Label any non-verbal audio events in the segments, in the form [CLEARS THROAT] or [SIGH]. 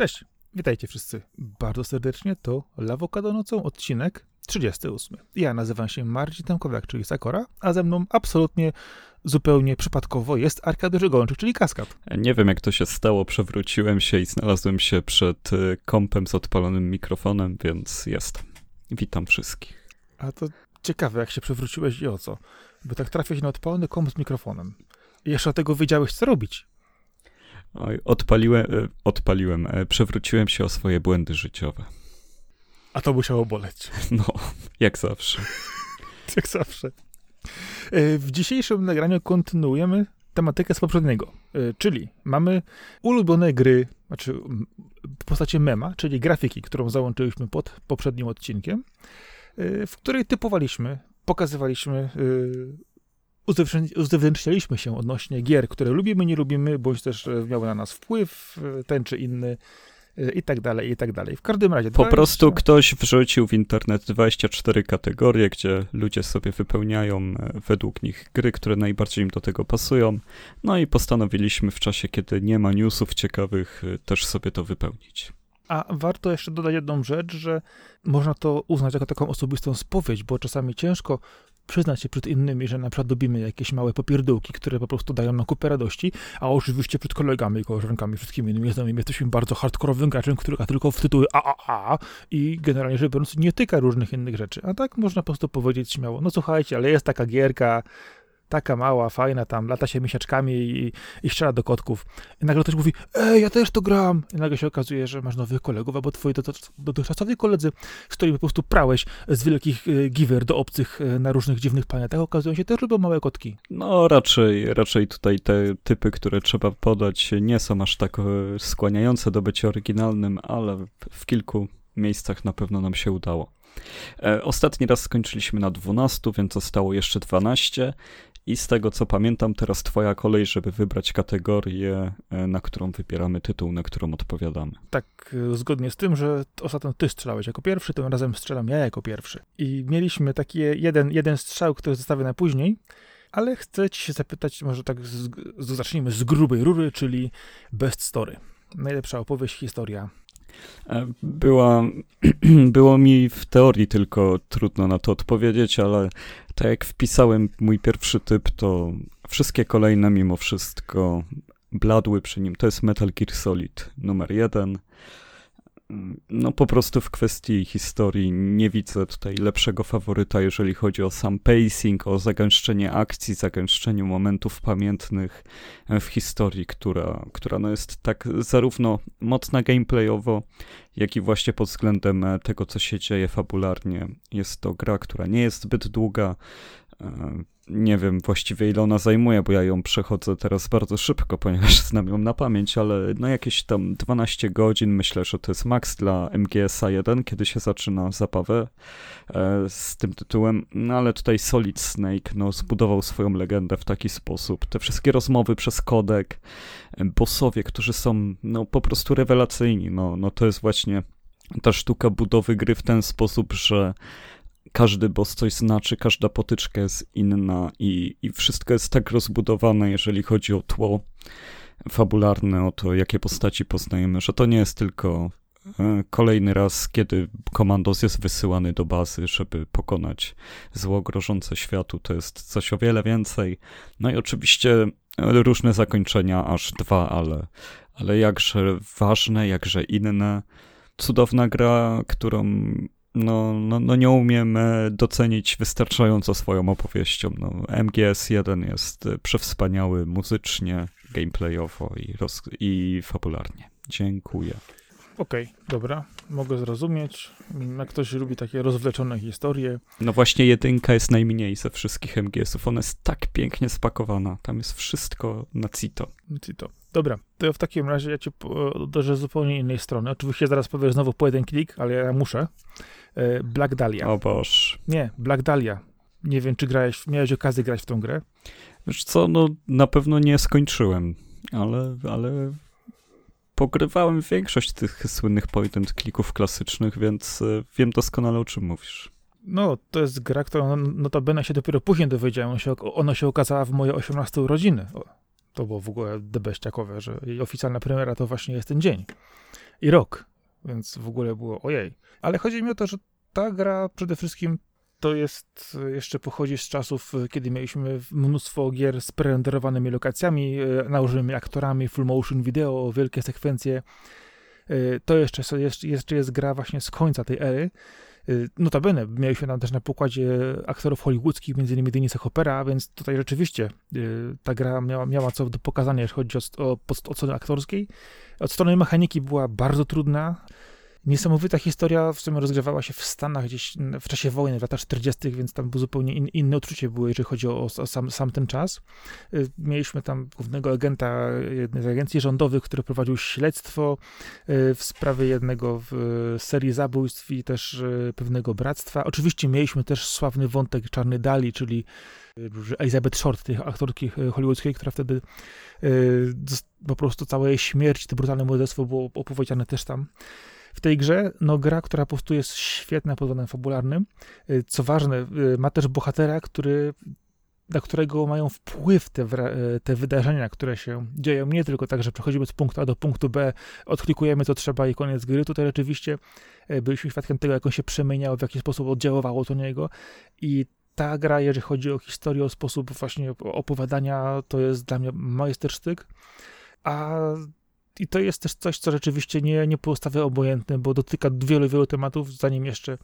Cześć, witajcie wszyscy bardzo serdecznie. To Lawokado Nocą, odcinek 38. Ja nazywam się Marcin Tamkowiak, czyli Sakora, a ze mną absolutnie, zupełnie przypadkowo jest Arkadiusz Gołączyk, czyli Kaskad. Nie wiem jak to się stało, przewróciłem się i znalazłem się przed y, kąpem z odpalonym mikrofonem, więc jestem. Witam wszystkich. A to ciekawe, jak się przewróciłeś i o co? Bo tak trafiłeś na odpalony komp z mikrofonem. I jeszcze tego wiedziałeś, co robić. Oj, odpaliłem, y, odpaliłem, y, przewróciłem się o swoje błędy życiowe. A to musiało boleć. [LAUGHS] No, jak zawsze. [LAUGHS] jak zawsze. E, w dzisiejszym nagraniu kontynuujemy tematykę z poprzedniego, e, czyli mamy ulubione gry, znaczy w postaci mema, czyli grafiki, którą załączyliśmy pod poprzednim odcinkiem, e, w której typowaliśmy, pokazywaliśmy, uzewnętrznialiśmy się odnośnie gier, które lubimy, nie lubimy, bądź też miały na nas wpływ, ten czy inny, Y, i tak dalej, i tak dalej. W każdym razie... Po prostu ktoś wrzucił w internet 24 kategorie, gdzie ludzie sobie wypełniają e, według nich gry, które najbardziej im do tego pasują. No i postanowiliśmy w czasie, kiedy nie ma newsów ciekawych, e, też sobie to wypełnić. A warto jeszcze dodać jedną rzecz, że można to uznać jako taką osobistą spowiedź, bo czasami ciężko przyznać się przed innymi, że na przykład lubimy jakieś małe popierdółki, które po prostu dają nam kupę radości, a oczywiście przed kolegami, koleżankami, wszystkimi innymi znajomymi jesteśmy bardzo hardkorowym graczem, który tylko w tytuły AAA i generalnie rzecz biorąc nie tyka różnych innych rzeczy. A tak można po prostu powiedzieć śmiało, no słuchajcie, ale jest taka gierka, taka mała, fajna tam, lata się miesiaczkami i, i strzela do kotków. I nagle ktoś mówi, ej, ja też to gram. I nagle się okazuje, że masz nowych kolegów, albo twoi dotychczasowi koledzy, z którymi po prostu prałeś z wielkich e, giver do obcych e, na różnych dziwnych planetach, okazują się też lubią małe kotki. No raczej, raczej tutaj te typy, które trzeba podać nie są aż tak e, skłaniające do bycia oryginalnym, ale w kilku miejscach na pewno nam się udało. Ostatni raz skończyliśmy na 12, więc zostało jeszcze 12 i z tego co pamiętam, teraz twoja kolej, żeby wybrać kategorię, e, na którą wybieramy tytuł, na którą odpowiadamy. Tak, e, zgodnie z tym, że ostatnio ty strzelałeś jako pierwszy, tym razem strzelam ja jako pierwszy. I mieliśmy taki jeden, jeden strzał, który zostawię na później, ale chcę ci się zapytać, może tak z, zacznijmy z grubej rury, czyli best story. Najlepsza opowieść, historia była, [CLEARS THROAT] było mi w teorii tylko trudno na to odpowiedzieć, ale tak jak wpisałem mój pierwszy typ, to wszystkie kolejne mimo wszystko bladły przy nim. To jest Metal Gear Solid numer jeden no po prostu w kwestii historii nie widzę tutaj lepszego faworyta, jeżeli chodzi o sam pacing, o zagęszczenie akcji, zagęszczenie momentów pamiętnych w historii, która, która no jest tak zarówno mocna gameplayowo, jak i właśnie pod względem tego, co się dzieje fabularnie. Jest to gra, która nie jest zbyt długa, nie wiem właściwie ile ona zajmuje, bo ja ją przechodzę teraz bardzo szybko, ponieważ [LAUGHS] znam ją na pamięć, ale no jakieś tam 12 godzin myślę, że to jest maks dla MGS-a 1, kiedy się zaczyna zabawę e, z tym tytułem, no ale tutaj Solid Snake no zbudował swoją legendę w taki sposób. Te wszystkie rozmowy przez kodek, bossowie, którzy są no po prostu rewelacyjni, no, no to jest właśnie ta sztuka budowy gry w ten sposób, że każdy boss coś znaczy, każda potyczka jest inna i, i wszystko jest tak rozbudowane, jeżeli chodzi o tło fabularne, o to, jakie postaci poznajemy, że to nie jest tylko e, kolejny raz, kiedy komandos jest wysyłany do bazy, żeby pokonać zło grożące światu, to jest coś o wiele więcej. No i oczywiście różne zakończenia, aż dwa, ale, ale jakże ważne, jakże inne. Cudowna gra, którą no, no, no nie umiem e, docenić wystarczająco swoją opowieścią. No, MGS1 jest e, przewspaniały muzycznie, gameplayowo i, roz, i fabularnie. Dziękuję. Okej, okay, dobra, mogę zrozumieć. Jak ktoś lubi takie rozwleczone historie. No właśnie jedynka jest najmniej ze wszystkich MGS-ów. Ona jest tak pięknie spakowana. Tam jest wszystko na cito. Cito. Dobra, to w takim razie ja cię uderzę z zupełnie innej strony. Oczywiście zaraz powiesz znowu po jeden klik, ale ja muszę. E, Black Dahlia. O Boż. Nie, Black Dahlia. Nie wiem, czy grałeś, miałeś okazję grać w tą grę? Wiesz co, no na pewno nie skończyłem, ale, ale pogrywałem większość tych słynnych point and clicków klasycznych, więc e, wiem doskonale o czym mówisz. No, to jest gra, którą notabene się dopiero później dowiedziałem. Ona się okazała w moje 18 urodziny. To było w ogóle debeściakowe, że jej oficjalna premiera to właśnie jest ten dzień. i rok, więc w ogóle było ojej. Ale chodzi mi o to, że ta gra przede wszystkim to jest, jeszcze pochodzi z czasów, kiedy mieliśmy mnóstwo gier z prerenderowanymi lokacjami, nałożonymi aktorami, full motion video, wielkie sekwencje. To jeszcze, jeszcze, jeszcze jest gra właśnie z końca tej ery. Notabene, mieliśmy tam też na pokładzie aktorów hollywoodzkich, innymi Denisa Hoppera, więc tutaj rzeczywiście ta gra miała, miała co do pokazania, jeśli chodzi o, o, o strony aktorskiej. Od strony mechaniki była bardzo trudna. Niesamowita historia w sumie rozgrywała się w Stanach gdzieś w czasie wojny, w latach 40., więc tam było zupełnie in, inne odczucie było, jeżeli chodzi o, o sam, sam, ten czas. Y, mieliśmy tam głównego agenta jednej z agencji rządowych, który prowadził śledztwo y, w sprawie jednego w serii zabójstw i też y, pewnego bractwa. Oczywiście mieliśmy też sławny wątek Czarny Dali, czyli Elizabeth Short, tej aktorki hollywoodzkiej, która wtedy po prostu cała jej śmierć, to brutalne morderstwo było opowiedziane też tam w tej grze, no gra, która po prostu jest świetna pod względem fabularnym. Y, co ważne, y, ma też bohatera, który na którego mają wpływ te, y, te wydarzenia, które się dzieją. Nie tylko tak, że przechodzimy z punktu A do punktu B, odklikujemy co trzeba i koniec gry. Tutaj rzeczywiście byliśmy świadkiem tego, jak on się przemieniał, w jaki sposób oddziaływało to niego i ta gra, jeżeli chodzi o historię, o sposób właśnie opowiadania, to jest dla mnie majstersztyk. A i to jest też coś, co rzeczywiście nie, nie pozostawia obojętne, bo dotyka wielu, wielu tematów, zanim jeszcze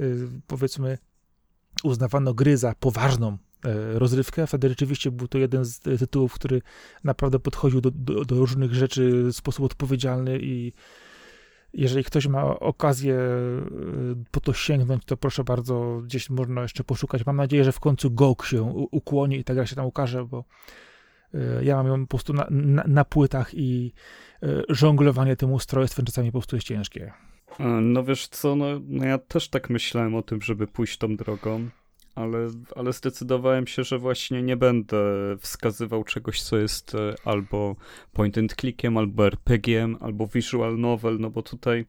y, powiedzmy uznawano gry za poważną y, rozrywkę. Wtedy rzeczywiście był to jeden z tytułów, który naprawdę podchodził do, do, do różnych rzeczy w sposób odpowiedzialny i jeżeli ktoś ma okazję y, po to sięgnąć, to proszę bardzo, gdzieś można jeszcze poszukać. Mam nadzieję, że w końcu GOG się ukłoni i tak gra się tam ukaże, bo ja mam ją po prostu na, na, na płytach i E, żonglowanie tym ustrojstwem czasami po prostu jest ciężkie. No wiesz co, no, no ja też tak myślałem o tym, żeby pójść tą drogą, ale, ale zdecydowałem się, że właśnie nie będę wskazywał czegoś, co jest e, albo point and clickiem, albo RPG-iem, albo visual novel, no bo tutaj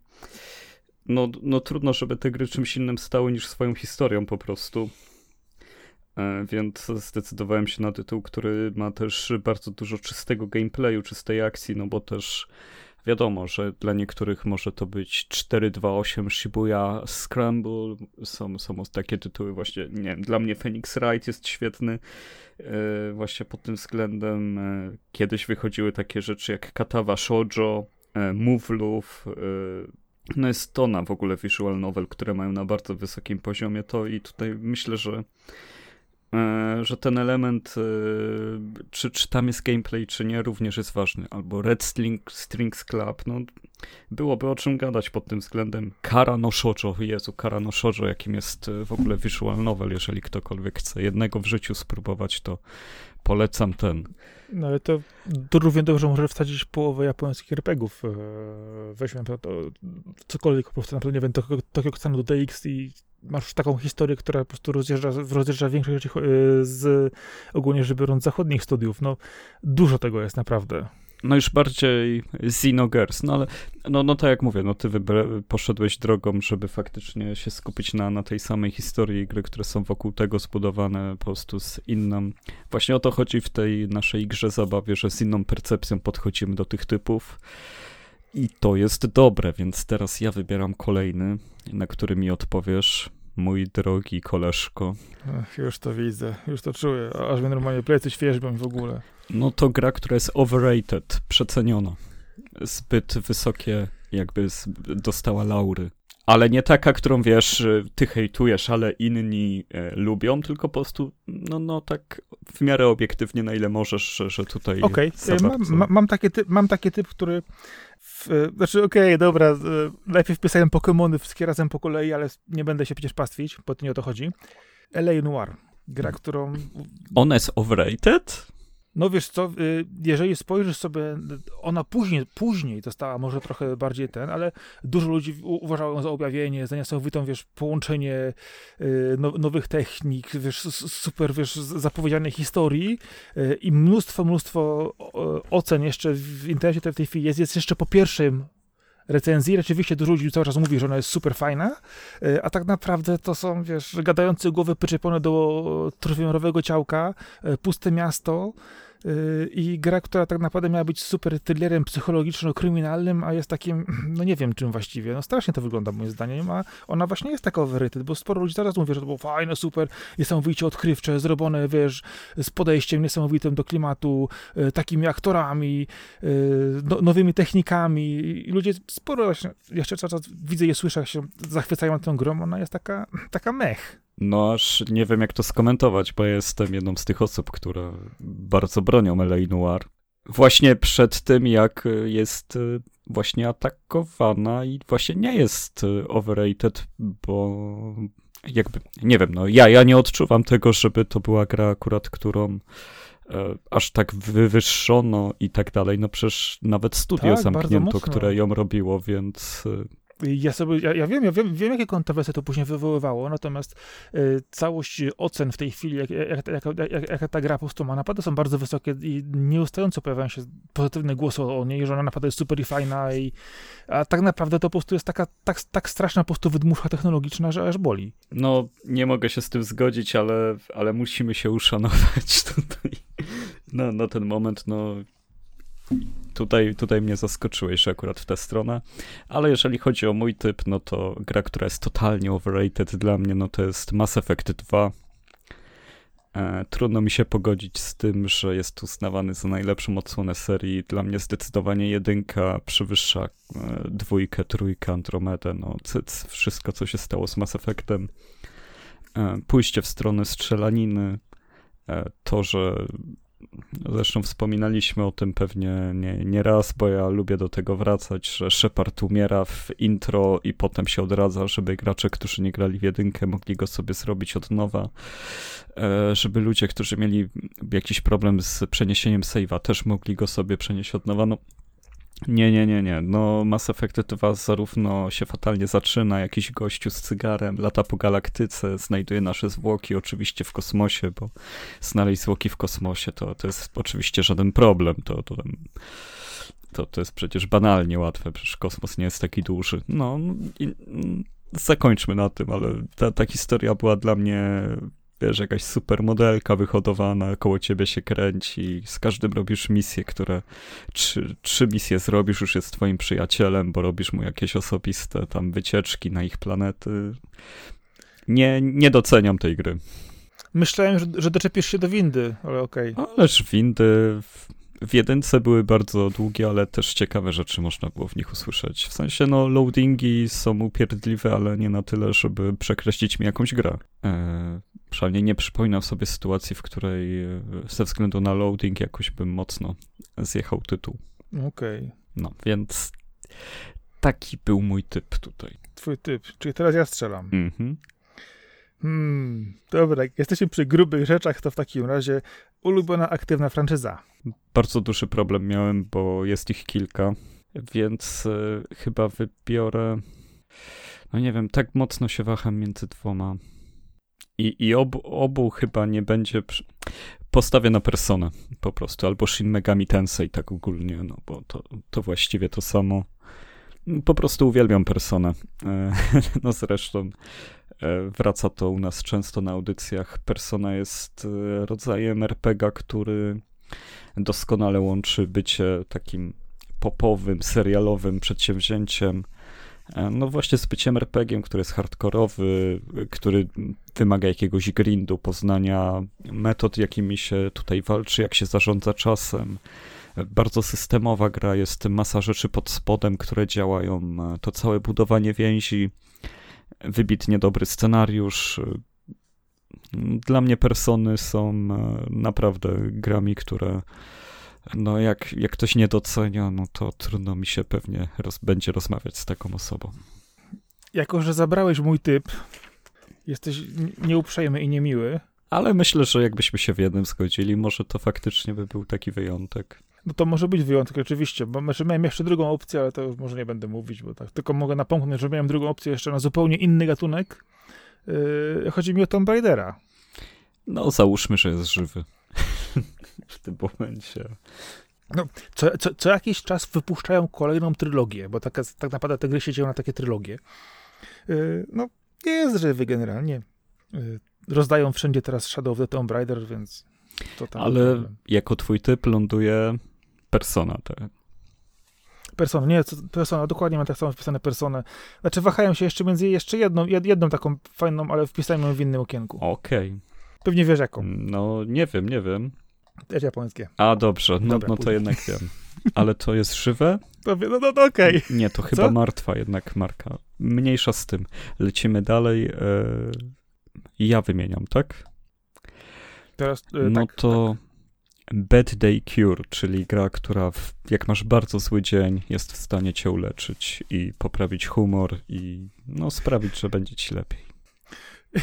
no, no trudno, żeby te gry czymś innym stały niż swoją historią po prostu. E, więc zdecydowałem się na tytuł, który ma też bardzo dużo czystego gameplayu, czystej akcji, no bo też wiadomo, że dla niektórych może to być 428 Shibuya Scramble, są, są takie tytuły właśnie, nie wiem, dla mnie Phoenix Wright jest świetny e, właśnie pod tym względem. E, kiedyś wychodziły takie rzeczy jak Katawa Shoujo, Move no jest tona w ogóle visual novel, które mają na bardzo wysokim poziomie to i tutaj myślę, że że ten element, e, czy, czy tam jest gameplay, czy nie, również jest ważny. Albo Red String, Strings Club, no byłoby o czym gadać pod tym względem. Kara no shoujo, Jezu, Kara no shoujo, jakim jest e, w ogóle visual novel, jeżeli ktokolwiek chce jednego w życiu spróbować, to polecam ten. No ale to, równie dobrze może wsadzić połowę japońskich RPGów. Weźmy to, to cokolwiek, po prostu, nie wiem, Tokyo Xano do DX i masz taką historię, która po prostu rozjeżdża, rozjeżdża większość rzeczy e, z ogólnie rzecz biorąc zachodnich studiów. No, dużo tego jest naprawdę. No już bardziej Xenogers, no ale no, no tak jak mówię, no ty poszedłeś drogą, żeby faktycznie się skupić na, na tej samej historii gry, które są wokół tego zbudowane po prostu z inną. Właśnie o to chodzi w tej naszej grze zabawie, że z inną percepcją podchodzimy do tych typów. I to jest dobre, więc teraz ja wybieram kolejny, na który mi odpowiesz, mój drogi koleżko. Ach, już to widzę, już to czuję, aż mnie normalnie plecy świeżbią w ogóle. No to gra, która jest overrated, przeceniona. Zbyt wysokie jakby dostała laury. Ale nie taka, którą wiesz, ty hejtujesz, ale inni e, lubią, tylko po prostu, no, no tak w miarę obiektywnie, na ile możesz, że, że tutaj. Okej, okay. mam, ma, mam, taki typ, mam taki typ, który znaczy, okej, okay, dobra, najpierw pisałem Pokémony wszystkie razem po kolei, ale nie będę się przecież pastwić, bo to nie o to chodzi. LA Noir, gra, którą... Ona jest overrated? No wiesz co, y, jeżeli spojrzysz sobie, ona później, później dostała może trochę bardziej ten, ale dużo ludzi uważało ją za objawienie, za niesamowitą, wiesz, połączenie y, no, nowych technik, wiesz, super, wiesz, zapowiedzianej historii y, i mnóstwo, mnóstwo ocen jeszcze w internecie w tej chwili jest, jest jeszcze po pierwszym recenzji. Rzeczywiście dużo ludzi cały czas mówi, że ona jest super fajna, a tak naprawdę to są, wiesz, gadające głowy przyczepione do trójwymiarowego ciałka, puste miasto, I gra, która tak naprawdę miała być super thrillerem psychologiczno-kryminalnym, a jest takim, [CLEARS THROAT] no nie wiem czym właściwie. No strasznie to wygląda moim zdaniem, a ona właśnie jest taka overrated, bo sporo ludzi zaraz mówi, że to było fajne, super, niesamowicie odkrywcze, zrobione, wiesz, z podejściem niesamowitym do klimatu, yy, takimi aktorami, yy, no, nowymi technikami. I ludzie sporo, właśnie, jeszcze cały czas widzę je słyszę, się zachwycają tą grą, ona jest taka, taka mech. No aż nie wiem jak to skomentować, bo jestem jedną z tych osób, które bardzo bronią L.A. Noir. Właśnie przed tym, jak jest y, właśnie atakowana i właśnie nie jest y, overrated, bo jakby, nie wiem, no ja, ja nie odczuwam tego, żeby to była gra akurat, którą e, aż tak wywyższono i tak dalej. No przecież nawet studio Tak, zamknięto, które ją robiło, więc Ja sobie, ja, ja wiem, ja wiem, wiem, jakie kontrowersje to później wywoływało, natomiast y, całość ocen w tej chwili, jak, jak, jak, jak, ta gra po prostu ma, naprawdę są bardzo wysokie i nieustająco pojawiają się pozytywne głosy o niej, że ona naprawdę jest super i fajna, i, a tak naprawdę to po prostu jest taka tak, tak straszna po prostu wydmuszka technologiczna, że aż boli. No, nie mogę się z tym zgodzić, ale, ale musimy się uszanować [LAUGHS] tutaj. No, na ten moment, no. Tutaj, tutaj mnie zaskoczyłeś akurat w tę stronę, ale jeżeli chodzi o mój typ, no to gra, która jest totalnie overrated dla mnie, no to jest Mass Effect 2. E, trudno mi się pogodzić z tym, że jest uznawany za najlepszą odsłonę serii. Dla mnie zdecydowanie jedynka przewyższa e, dwójkę, trójkę, Andromedę, no cyc, wszystko co się stało z Mass Effectem. E, pójście w stronę strzelaniny, to, że zresztą wspominaliśmy o tym pewnie nie, nie raz, bo ja lubię do tego wracać, że Shepard umiera w intro i potem się odradza, żeby gracze, którzy nie grali w jedynkę, mogli go sobie zrobić od nowa, e, żeby ludzie, którzy mieli jakiś problem z przeniesieniem save'a, też mogli go sobie przenieść od nowa. No, nie, nie, nie, nie. No Mass Effect 2 zarówno się fatalnie zaczyna, jakiś gościu z cygarem lata po galaktyce, znajduje nasze zwłoki oczywiście w kosmosie, bo znaleźć zwłoki w kosmosie to, to jest oczywiście żaden problem. To, to, to, to jest przecież banalnie łatwe, przecież kosmos nie jest taki duży. No, i, zakończmy na tym, ale ta, ta historia była dla mnie wiesz, jakaś super modelka wyhodowana, koło ciebie się kręci, z każdym robisz misje, które trzy, trzy misje zrobisz, już jest twoim przyjacielem, bo robisz mu jakieś osobiste tam wycieczki na ich planety. Nie, nie doceniam tej gry. Myślałem, że, że doczepisz się do windy, ale okej. Okay. Ależ windy w, jedynce były bardzo długie, ale też ciekawe rzeczy można było w nich usłyszeć. W sensie, no, loadingi są upierdliwe, ale nie na tyle, żeby przekreślić mi jakąś grę. Eee, przynajmniej nie przypominam sobie sytuacji, w której e, ze względu na loading jakoś bym mocno zjechał tytuł. Okej. Okay. No, więc taki był mój typ tutaj. Twój typ, czyli teraz ja strzelam. Mhm. Hmm, dobra, jak jesteśmy przy grubych rzeczach, to w takim razie ulubiona aktywna franczyza. Bardzo duży problem miałem, bo jest ich kilka, więc y, chyba wybiorę. No nie wiem, tak mocno się waham między dwoma. I, i obu, obu chyba nie będzie. Przy... Postawię na personę po prostu, albo Shin Megami Tensei tak ogólnie, no bo to, to właściwie to samo. Po prostu uwielbiam personę. E, [LAUGHS] no zresztą wraca to u nas często na audycjach. Persona jest e, rodzajem RPGa, który doskonale łączy bycie takim popowym, serialowym przedsięwzięciem E, no właśnie z byciem RPG-iem, który jest hardkorowy, który wymaga jakiegoś grindu, poznania metod, jakimi się tutaj walczy, jak się zarządza czasem. Bardzo systemowa gra, jest masa rzeczy pod spodem, które działają. E, to całe budowanie więzi, wybitnie dobry scenariusz. Dla mnie persony są e, naprawdę grami, które no jak, jak ktoś nie docenia, no to trudno mi się pewnie roz, będzie rozmawiać z taką osobą. Jako, że zabrałeś mój typ, jesteś nieuprzejmy i niemiły. Ale myślę, że jakbyśmy się w jednym zgodzili, może to faktycznie by był taki wyjątek. No to może być wyjątek, oczywiście, bo znaczy miałem jeszcze drugą opcję, ale to już może nie będę mówić, bo tak, tylko mogę napomknąć, że miałem drugą opcję jeszcze na zupełnie inny gatunek. Yy, chodzi mi o Tomb Raidera. No, załóżmy, że jest żywy. [LAUGHS] w tym momencie. No, co, co, co, jakiś czas wypuszczają kolejną trylogię, bo taka, tak naprawdę te gry się dzieją na takie trylogie. Yy, no, jest żywy generalnie. Yy, rozdają wszędzie teraz Shadow of the Tomb Raider, więc Ale problem. jako twój typ ląduje persona. Tak? Persona, nie, persona, dokładnie mam tak samo wpisane personę. Znaczy wahałem się jeszcze między jeszcze jedną, jedną taką fajną, ale wpisałem ją w innym okienku. Okej. Okay. Pewnie wiesz jaką. No, nie wiem, nie wiem. Też japońskie. A, dobrze, no, Dobra, no to jednak wiem. Ale to jest żywe? No, no, no, no okej. Okay. Nie, to chyba Co? martwa jednak marka. Mniejsza z tym. Lecimy dalej. E... Ja wymieniam, tak? Teraz, e, no tak, to tak. Bad Day Cure, czyli gra, która w, jak masz bardzo zły dzień, jest w stanie cię uleczyć i poprawić humor i no, sprawić, że będzie ci lepiej.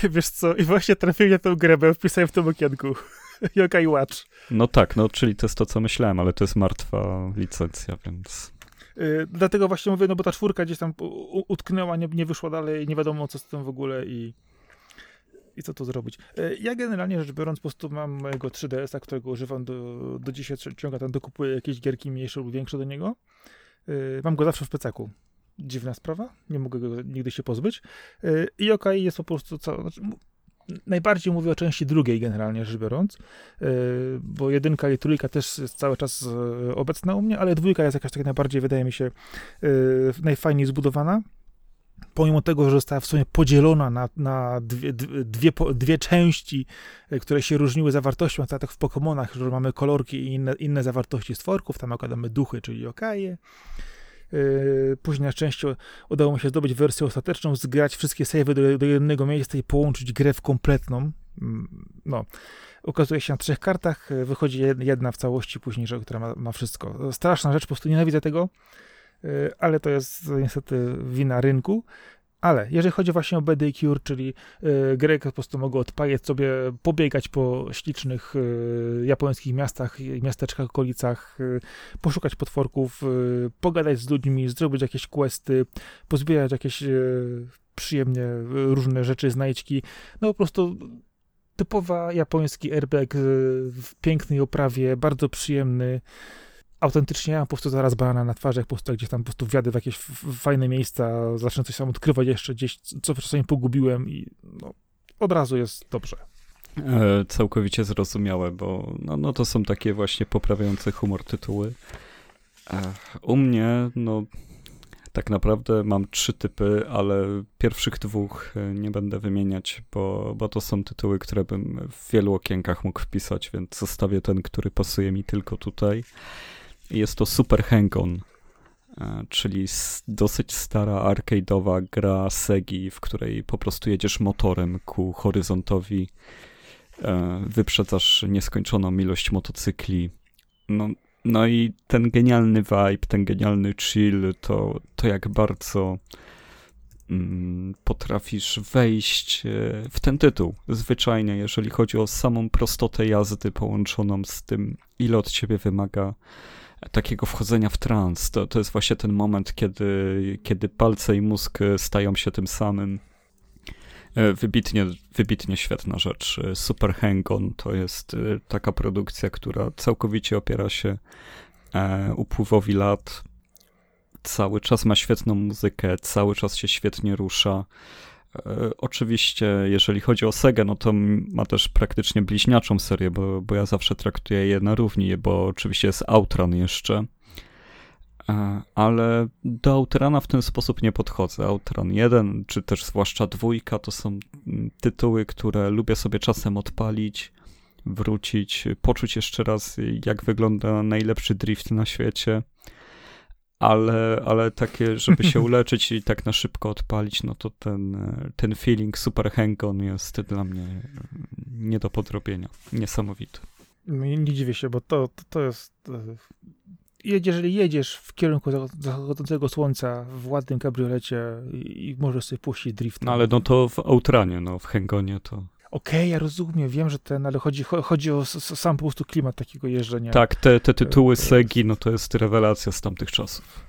[LAUGHS] Wiesz co, i właśnie trafiłem na tę grę, bo wpisałem w tym okienku. [LAUGHS] Yokai Watch. No tak, no czyli to jest to, co myślałem, ale to jest martwa licencja, więc... Yy, dlatego właśnie mówię, no bo ta czwórka gdzieś tam utknęła, nie, nie wyszła dalej, nie wiadomo co z tym w ogóle i i co tu zrobić. Yy, ja generalnie rzecz biorąc po prostu mam mojego 3DS-a, którego używam do, do dzisiaj, ciągle tam dokupuję jakieś gierki mniejsze lub większe do niego. Yy, mam go zawsze w plecaku. Dziwna sprawa, nie mogę go nigdy się pozbyć. Yy, I OK jest po prostu, co, znaczy, najbardziej mówię o części drugiej generalnie rzecz biorąc, bo jedynka i trójka też jest cały czas obecna u mnie, ale dwójka jest jakaś tak najbardziej, wydaje mi się, najfajniej zbudowana. Pomimo tego, że została w sumie podzielona na, na dwie, dwie, dwie części, które się różniły zawartością, tak jak w Pokémonach, że mamy kolorki i inne, inne zawartości stworków, tam okładamy duchy, czyli okaje. Yy, później na szczęście udało mi się zdobyć wersję ostateczną, zgrać wszystkie savey do, do jednego miejsca i połączyć grę w kompletną. Mm, no, ukazuje się na trzech kartach, yy, wychodzi jedna w całości później, która ma, ma wszystko. Straszna rzecz, po prostu nienawidzę tego, ale to jest niestety wina rynku. Ale jeżeli chodzi właśnie o BD Cure, czyli y, po prostu mogę odpalić sobie, pobiegać po ślicznych y, japońskich miastach, miasteczkach, okolicach, y, poszukać potworków, y, pogadać z ludźmi, zrobić jakieś questy, pozbierać jakieś y, przyjemnie różne rzeczy, znajdźki. No po prostu typowa japoński airbag w pięknej oprawie, bardzo przyjemny autentycznie mam po prostu zaraz banana na twarzy, jak po prostu gdzieś tam po prostu wjadę w jakieś fajne miejsca, zacznę coś tam odkrywać jeszcze gdzieś, co czasami pogubiłem i no, od razu jest dobrze. E, całkowicie zrozumiałe, bo no, no to są takie właśnie poprawiające humor tytuły. E, u mnie, no tak naprawdę mam trzy typy, ale pierwszych dwóch e, nie będę wymieniać, bo, bo to są tytuły, które bym w wielu okienkach mógł wpisać, więc zostawię ten, który pasuje mi tylko tutaj. Jest to Super Hang-On, e, czyli dosyć stara arcade'owa gra Segi, w której po prostu jedziesz motorem ku horyzontowi, e, wyprzedzasz nieskończoną ilość motocykli. No, no i ten genialny vibe, ten genialny chill, to, to jak bardzo mm, potrafisz wejść e, w ten tytuł. Zwyczajnie, jeżeli chodzi o samą prostotę jazdy połączoną z tym, ile od ciebie wymaga takiego wchodzenia w trans. To, to jest właśnie ten moment, kiedy, kiedy palce i mózg stają się tym samym. E, wybitnie, wybitnie świetna rzecz. E, Super Hang-On to jest e, taka produkcja, która całkowicie opiera się upływowi lat. Cały czas ma świetną muzykę, cały czas się świetnie rusza. E, oczywiście, jeżeli chodzi o Sega, no to ma też praktycznie bliźniaczą serię, bo, bo ja zawsze traktuję je na równi, bo oczywiście jest Outrun jeszcze. E, ale do Outrana w ten sposób nie podchodzę. Outrun 1, czy też zwłaszcza dwójka, to są tytuły, które lubię sobie czasem odpalić, wrócić, poczuć jeszcze raz, jak wygląda najlepszy drift na świecie ale, ale takie, żeby się [LAUGHS] uleczyć i tak na szybko odpalić, no to ten, ten feeling super hang-on jest dla mnie nie do podrobienia. Niesamowity. Nie dziwię się, bo to, to, to jest... E, jeżeli jedziesz w kierunku zachodzącego słońca w ładnym kabriolecie i możesz sobie puścić drift. No ale no to w Outranie, no w Hangonie to... Okej, okay, ja rozumiem, wiem, że ten, ale chodzi, chodzi o sam po prostu klimat takiego jeżdżenia. Tak, te, te tytuły Segi, no to jest rewelacja z tamtych czasów.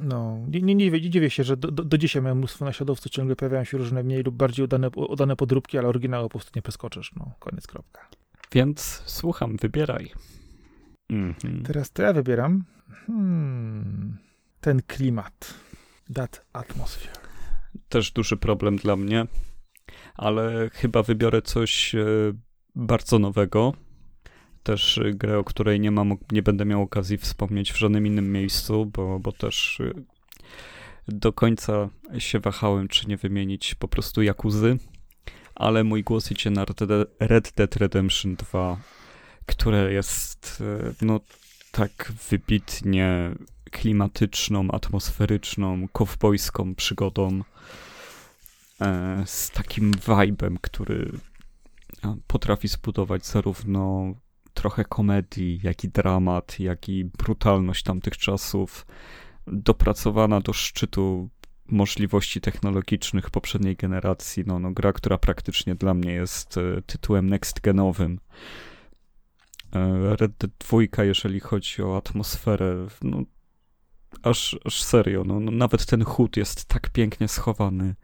No, nie, nie, nie, nie dziwię się, że do, do, do dzisiaj mam mnóstwo naśladowców, ciągle pojawiają się różne mniej lub bardziej udane, udane podróbki, ale oryginały po prostu nie przeskoczysz, no, koniec, kropka. Więc słucham, wybieraj. Mhm. Teraz to ja wybieram hmm, ten klimat, that atmosphere. Też duży problem dla mnie ale chyba wybiorę coś e, bardzo nowego. też grę, o której nie mam, nie będę miał okazji wspomnieć w żadnym innym miejscu, bo, bo też do końca się wahałem, czy nie wymienić po prostu Jakuzy, ale mój głos idzie na Red Dead Redemption 2, które jest no tak wybitnie klimatyczną, atmosferyczną, kowbojską przygodą e, z takim vibem, który potrafi zbudować zarówno trochę komedii, jak i dramat, jak i brutalność tamtych czasów, dopracowana do szczytu możliwości technologicznych poprzedniej generacji. No, no, gra, która praktycznie dla mnie jest e, tytułem next-genowym. E, Red Dead 2, jeżeli chodzi o atmosferę, no, aż, aż serio, no, no, nawet ten chód jest tak pięknie schowany.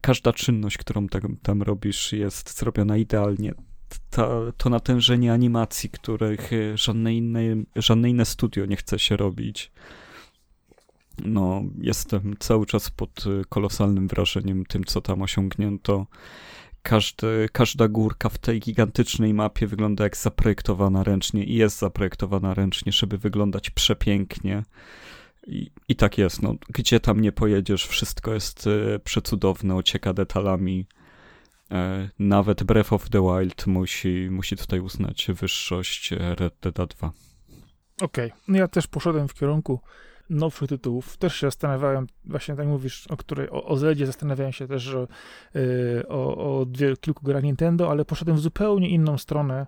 Każda czynność, którą tam, tam robisz, jest zrobiona idealnie. Ta, to natężenie animacji, których żadne inne, żadne inne studio nie chce się robić. No, jestem cały czas pod kolosalnym wrażeniem tym, co tam osiągnięto. Każdy, każda górka w tej gigantycznej mapie wygląda jak zaprojektowana ręcznie i jest zaprojektowana ręcznie, żeby wyglądać przepięknie. I, I tak jest, no, gdzie tam nie pojedziesz, wszystko jest e, przecudowne, ocieka detalami. E, nawet Breath of the Wild musi, musi tutaj uznać wyższość Red Dead 2. Okej, okay. no ja też poszedłem w kierunku nowszych tytułów. Też się zastanawiałem, właśnie tak mówisz, o której, o, o Zeldzie zastanawiałem się też yy, o, o dwie, kilku grach Nintendo, ale poszedłem w zupełnie inną stronę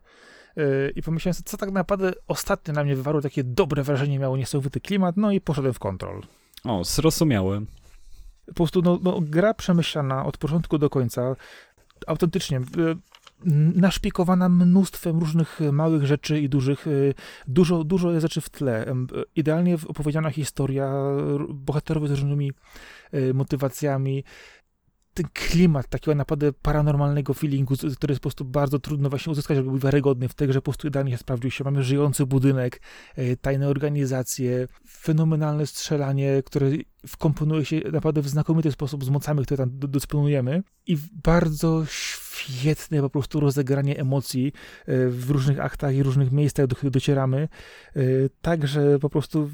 i pomyślałem sobie, co tak naprawdę ostatnio na mnie wywarło takie dobre wrażenie, miało niesamowity klimat, no i poszedłem w Control. O, zrozumiałem. Po prostu no, no, gra przemyślana od początku do końca, autentycznie, naszpikowana mnóstwem różnych małych rzeczy i dużych. Y, dużo, dużo rzeczy w tle. Idealnie opowiedziana historia, bohaterowie z różnymi y, motywacjami ten klimat takiego naprawdę paranormalnego feelingu, który jest po prostu bardzo trudno właśnie uzyskać, żeby był wiarygodny w tej grze, po prostu idealnie się sprawdził się. Mamy żyjący budynek, y, tajne organizacje, fenomenalne strzelanie, które wkomponuje się naprawdę w znakomity sposób z mocami, które tam dysponujemy i bardzo świetne po prostu rozegranie emocji e, w różnych aktach i różnych miejscach, do których docieramy. E, także po prostu,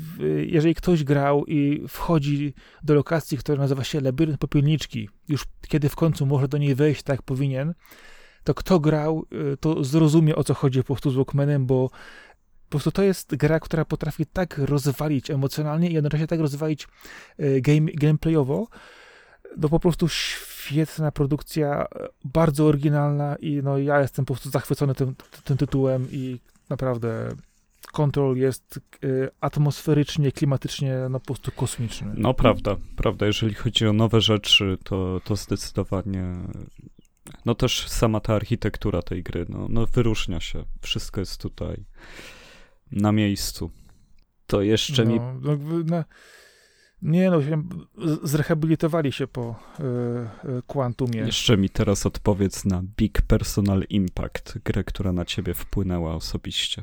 jeżeli ktoś grał i wchodzi do lokacji, która nazywa się Labirynt Popielniczki, już kiedy w końcu może do niej wejść tak powinien, to kto grał, e, to zrozumie o co chodzi po prostu z Walkmanem, bo po prostu to jest gra, która potrafi tak rozwalić emocjonalnie i jednocześnie tak rozwalić game, gameplayowo, no po prostu świetna produkcja, bardzo oryginalna i no ja jestem po prostu zachwycony tym, tym tytułem i naprawdę Control jest y, atmosferycznie, klimatycznie no po prostu kosmiczny. No prawda, prawda, jeżeli chodzi o nowe rzeczy, to, to zdecydowanie no też sama ta architektura tej gry, no, no wyróżnia się. Wszystko jest tutaj na miejscu. To jeszcze no, mi... No, no, nie no, zrehabilitowali się po y, Quantumie. Jeszcze mi teraz odpowiedz na Big Personal Impact, grę, która na ciebie wpłynęła osobiście.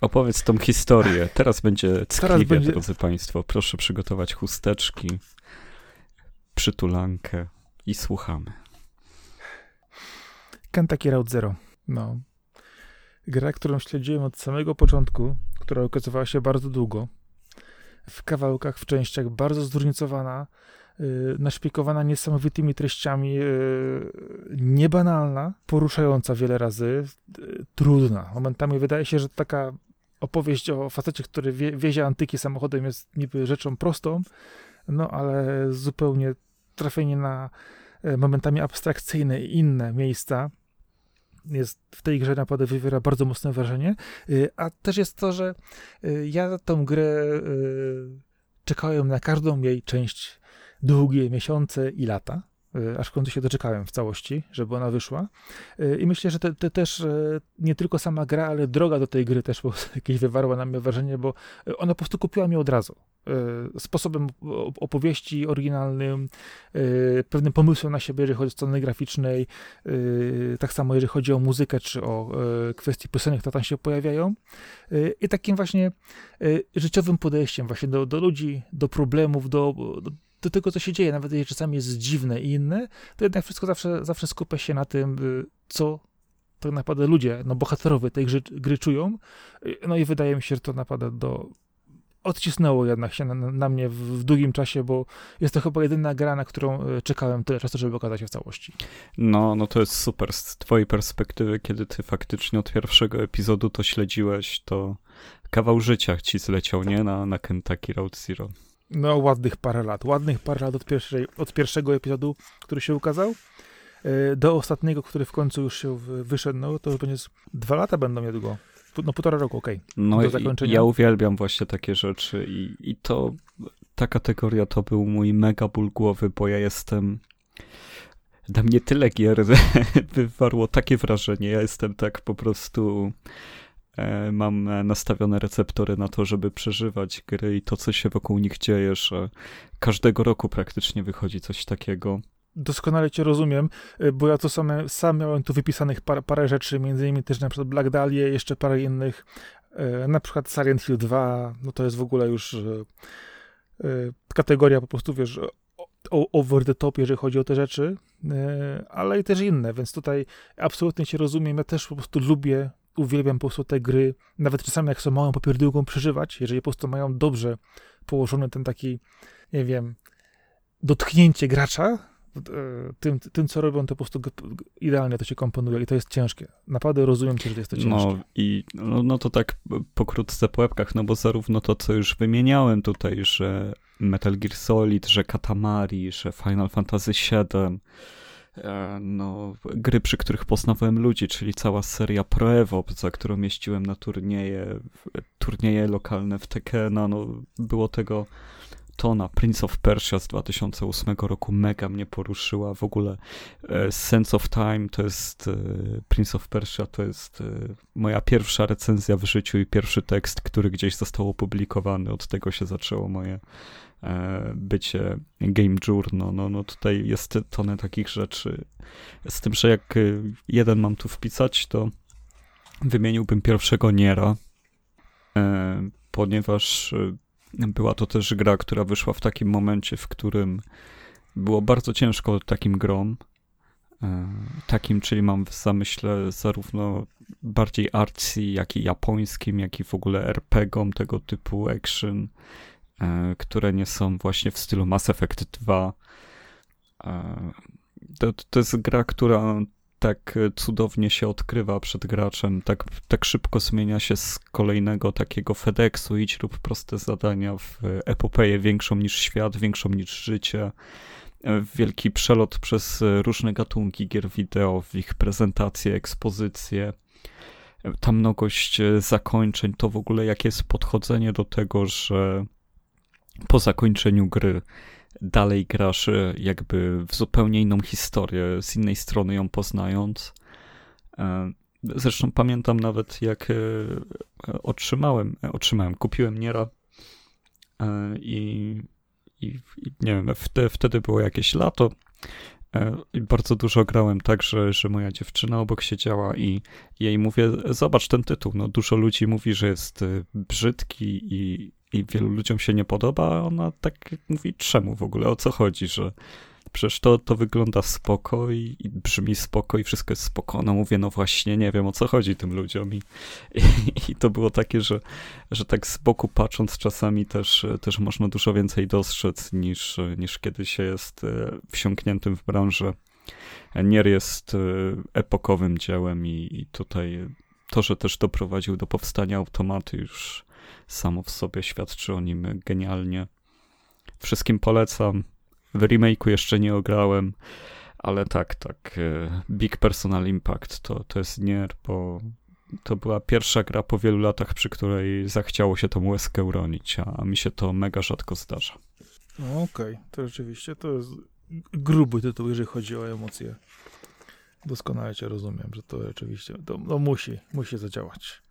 Opowiedz tą historię. Teraz będzie ckliwie, będzie... drodzy Państwo. Proszę przygotować chusteczki, przytulankę i słuchamy. Kentucky Route Zero. No. Gra, którą śledziłem od samego początku, która okazywała się bardzo długo w kawałkach, w częściach, bardzo zróżnicowana, yy, naszpikowana niesamowitymi treściami, yy, niebanalna, poruszająca wiele razy, yy, trudna. Momentami wydaje się, że taka opowieść o facecie, który wie, wiezie antyki samochodem jest niby rzeczą prostą, no ale zupełnie trafienie na y, momentami abstrakcyjne i inne miejsca, jest w tej grze naprawdę wywiera bardzo mocne wrażenie, y, a też jest to, że y, ja tą grę y, czekałem na każdą jej część długie miesiące i lata. Aż w końcu się doczekałem w całości, żeby ona wyszła. I myślę, że te też nie tylko sama gra, ale droga do tej gry też [LAUGHS] jakieś wywarła na mnie wrażenie, bo ona po prostu kupiła mnie od razu. Sposobem opowieści oryginalnym, pewnym pomysłem na siebie, jeżeli chodzi o strony graficznej, tak samo jeżeli chodzi o muzykę, czy o kwestie piosenek, które tam się pojawiają. I takim właśnie życiowym podejściem właśnie do, do ludzi, do problemów, do, do tego, co się dzieje, nawet jeżeli czasami jest dziwne i inne, to jednak wszystko zawsze, zawsze skupia się na tym, y, co tak naprawdę ludzie, no bohaterowie tej gry, gry czują. No i wydaje mi się, że to naprawdę do, odcisnęło jednak się na, na mnie w, w, długim czasie, bo jest to chyba jedyna gra, na którą e, czekałem tyle czasu, żeby okazać się w całości. No, no to jest super. Z twojej perspektywy, kiedy ty faktycznie od pierwszego epizodu to śledziłeś, to kawał życia ci zleciał, nie? Na, na Kentucky Road Zero. No, ładnych parę lat. Ładnych parę lat od, pierwszej, od pierwszego epizodu, który się ukazał, e, do ostatniego, który w końcu już się wyszedł. No, to już będzie dwa lata będą niedługo no półtora roku, okej. Okay, no do zakończenia. ja uwielbiam właśnie takie rzeczy i, i to, ta kategoria to był mój mega ból głowy, bo ja jestem, dla mnie tyle gier [LAUGHS] wywarło takie wrażenie, ja jestem tak po prostu, e, mam nastawione receptory na to, żeby przeżywać gry i to, co się wokół nich dzieje, że każdego roku praktycznie wychodzi coś takiego doskonale cię rozumiem, y, bo ja to same, sam miałem tu wypisanych par, parę rzeczy, między innymi też na przykład Black Dahlia, jeszcze parę innych, y, na przykład Silent Hill 2, no to jest w ogóle już y, kategoria po prostu, wiesz, over the top, jeżeli chodzi o te rzeczy, ale i też inne, więc tutaj absolutnie cię rozumiem, ja też po prostu lubię, uwielbiam po prostu te gry, nawet czasami jak są małą popierdółką przeżywać, jeżeli po prostu mają dobrze położony ten taki, nie wiem, dotknięcie gracza, tym, tym, co robią, to po prostu idealnie to się komponuje i to jest ciężkie. Naprawdę rozumiem cię, że jest to ciężkie. No i no, no to tak pokrótce po łebkach, no bo zarówno to, co już wymieniałem tutaj, że Metal Gear Solid, że Katamari, że Final Fantasy VII, e, no, gry, przy których poznawałem ludzi, czyli cała seria Pro Evo, za którą mieściłem na turnieje, turnieje lokalne w Tekena, no, było tego Tona, Prince of Persia z 2008 roku mega mnie poruszyła. W ogóle e, Sense of Time to jest, e, Prince of Persia to jest e, moja pierwsza recenzja w życiu i pierwszy tekst, który gdzieś został opublikowany. Od tego się zaczęło moje bycie game journal. No, no tutaj jest tonę takich rzeczy. Z tym, że jak jeden mam tu wpisać, to wymieniłbym pierwszego Niera, ponieważ była to też gra, która wyszła w takim momencie, w którym było bardzo ciężko takim grom. E, takim, czyli mam w zamyśle zarówno bardziej artsy, jak i japońskim, jak i w ogóle RPGom tego typu action, e, które nie są właśnie w stylu Mass Effect 2. E, to, to jest gra, która tak cudownie się odkrywa przed graczem, tak, tak szybko zmienia się z kolejnego takiego FedExu, idź rób proste zadania w epopeję większą niż świat, większą niż życie, wielki przelot przez różne gatunki gier wideo, w ich prezentacje, ekspozycje, ta mnogość zakończeń, to w ogóle jakie jest podchodzenie do tego, że po zakończeniu gry dalej grasz e, jakby w zupełnie inną historię, z innej strony ją poznając. E, zresztą pamiętam nawet, jak e, otrzymałem, otrzymałem, kupiłem Niera i, i, nie wiem, wtedy, wtedy było jakieś lato i bardzo dużo grałem tak, że, że moja dziewczyna obok siedziała i jej mówię, zobacz ten tytuł, no dużo ludzi mówi, że jest brzydki i, i wielu ludziom się nie podoba, a ona tak mówi, czemu w ogóle, o co chodzi, że przecież to, to wygląda spoko i, i brzmi spoko i wszystko jest spoko. No mówię, no właśnie, nie wiem o co chodzi tym ludziom i, i, i, to było takie, że, że tak z boku patrząc czasami też, też można dużo więcej dostrzec niż, niż kiedy się jest e, wsiąkniętym w branżę. Nier jest e, epokowym dziełem i, i tutaj to, że też doprowadził do powstania automaty już samo w sobie świadczy o nim genialnie. Wszystkim polecam. W remake'u jeszcze nie ograłem, ale tak, tak. E, Big Personal Impact to, to jest Nier, bo to była pierwsza gra po wielu latach, przy której zachciało się tą łezkę uronić, a mi się to mega rzadko zdarza. No okej, okay. to rzeczywiście to jest gruby tytuł, jeżeli chodzi o emocje. Doskonale cię rozumiem, że to rzeczywiście to, to musi, musi zadziałać.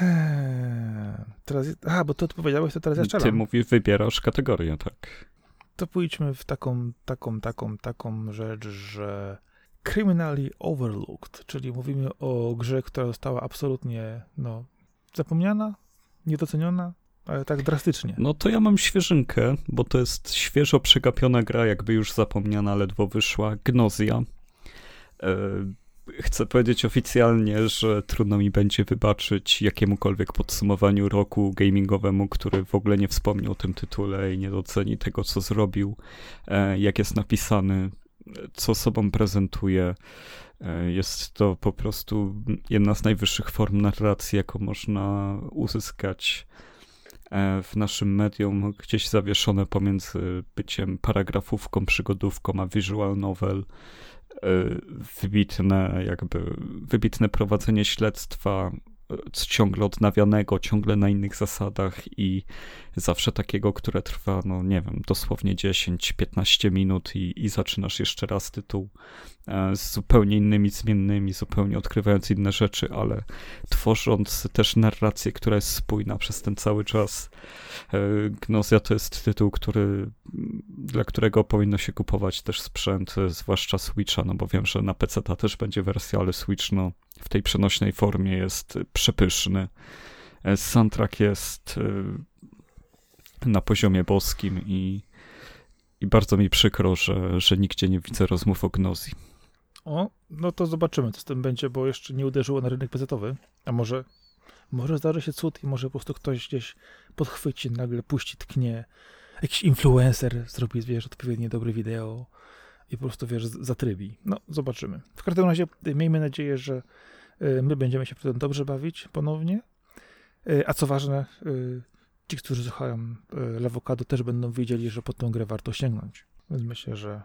Eee, teraz, aha, bo to odpowiedziałeś, to teraz ja strzelam. Ty mówisz, wybierasz kategorię, tak. To pójdźmy w taką, taką, taką, taką rzecz, że Criminally Overlooked, czyli mówimy o grze, która została absolutnie, no, zapomniana, niedoceniona, ale tak drastycznie. No to ja mam świeżynkę, bo to jest świeżo przegapiona gra, jakby już zapomniana, ledwo wyszła, Gnozja. E, chcę powiedzieć oficjalnie, że trudno mi będzie wybaczyć jakiemukolwiek podsumowaniu roku gamingowemu, który w ogóle nie wspomniał o tym tytule i nie doceni tego, co zrobił, e, jak jest napisany, co sobą prezentuje. E, jest to po prostu jedna z najwyższych form narracji, jaką można uzyskać e, w naszym medium, gdzieś zawieszone pomiędzy byciem paragrafówką, przygodówką, a visual novel. Wybitne, jakby, wybitne prowadzenie śledztwa, ciągle odnawianego, ciągle na innych zasadach i zawsze takiego, które trwa, no nie wiem, dosłownie 10-15 minut i, i zaczynasz jeszcze raz tytuł e, z zupełnie innymi zmiennymi, zupełnie odkrywając inne rzeczy, ale tworząc też narrację, która jest spójna przez ten cały czas. E, Gnozja to jest tytuł, który, dla którego powinno się kupować też sprzęt, e, zwłaszcza Switcha, no bo wiem, że na PC ta też będzie wersja, ale Switch no w tej przenośnej formie jest przepyszny. Soundtrack jest na poziomie boskim i, i bardzo mi przykro, że, że nigdzie nie widzę rozmów o Gnozji. O, no to zobaczymy, co z tym będzie, bo jeszcze nie uderzyło na rynek pecetowy. A może, może zdarzy się cud i może po prostu ktoś gdzieś podchwyci, nagle puści, tknie. Jakiś influencer zrobi, wiesz, odpowiednie dobre wideo i po prostu, wiesz, zatrybi. No, zobaczymy. W każdym razie miejmy nadzieję, że y, my będziemy się przy tym dobrze bawić ponownie. Y, a co ważne, y, ci, którzy słuchają Lewokado, też będą wiedzieli, że po tą grę warto sięgnąć. Więc myślę, że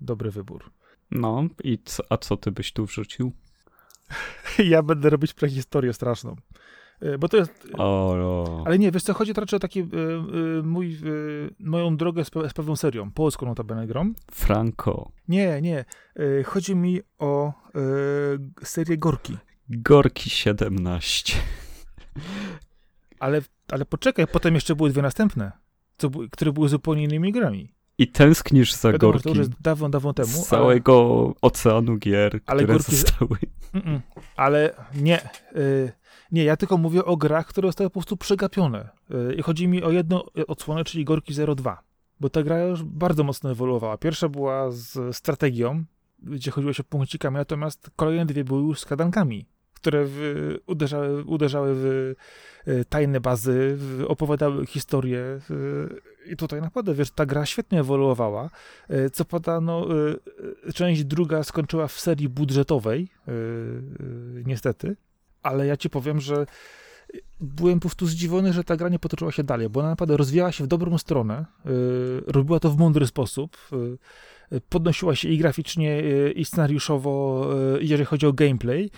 dobry wybór. No i co, a co ty byś tu wrzucił? [LAUGHS] ja będę robić prehistorię straszną. E, bo to jest. O, no. Ale nie, wiesz co, chodzi raczej o taki y, mój, moją drogę z, z, pewną serią, polską notabene grom. Franco. Nie, nie. chodzi mi o serię Gorki. Gorki 17. [LAUGHS] Ale, ale poczekaj, potem jeszcze były dwie następne, co, które były zupełnie innymi grami. I tęsknisz za Wiadomo, Gorki. To już dawno, dawno temu. Z całego ale... oceanu gier, ale które Gorki... zostały. Mm -mm. Ale nie. Y nie, ja tylko mówię o grach, które zostały po prostu przegapione. Y I chodzi mi o jedną odsłonę, czyli Gorki 02. Bo ta gra już bardzo mocno ewoluowała. Pierwsza była z strategią, gdzie chodziło się punkcikami, natomiast kolejne dwie były już z kadankami które w, uderzały, uderzały w e, tajne bazy, w, opowiadały historie. I tutaj naprawdę, wiesz, ta gra świetnie ewoluowała. Co pada, no, część druga skończyła w serii budżetowej, niestety, ale ja ci powiem, że byłem po prostu zdziwiony, że ta gra nie potoczyła się dalej, bo ona naprawdę rozwijała się w dobrą stronę, robiła to w mądry sposób, podnosiła się i graficznie, i scenariuszowo, jeżeli chodzi o gameplay.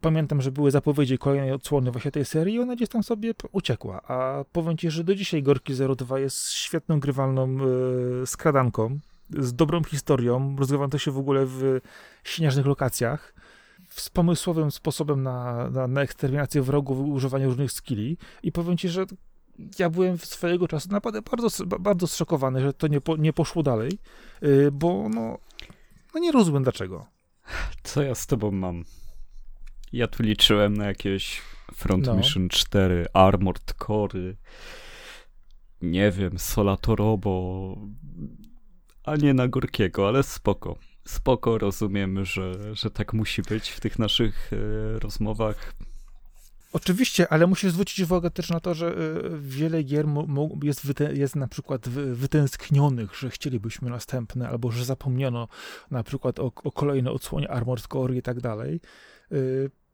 Pamiętam, że były zapowiedzi kolejnej odsłony właśnie tej serii i ona gdzieś tam sobie uciekła. A powiem ci, że do dzisiaj Gorki 02 jest świetną grywalną yy, skradanką, z dobrą historią, rozgrywającą się w ogóle w śnieżnych lokacjach, z pomysłowym sposobem na, na, na eksterminację wrogów, używanie różnych skilli i powiem ci, że ja byłem swojego czasu naprawdę bardzo, bardzo zszokowany, że to nie, po, nie poszło dalej, yy, bo no, no nie rozumiem dlaczego. Co ja z tobą mam? Ja tu liczyłem na jakieś Front no. Mission 4, Armored Core, nie wiem, Solatorobo, a nie na Gorkiego, ale spoko. Spoko, rozumiemy, że, że tak musi być w tych naszych e, rozmowach. Oczywiście, ale musisz zwrócić uwagę też na to, że y, wiele gier jest, jest na przykład wytęsknionych, że chcielibyśmy następne, albo że zapomniano na przykład o, o kolejne odsłonie Armored Core i tak dalej.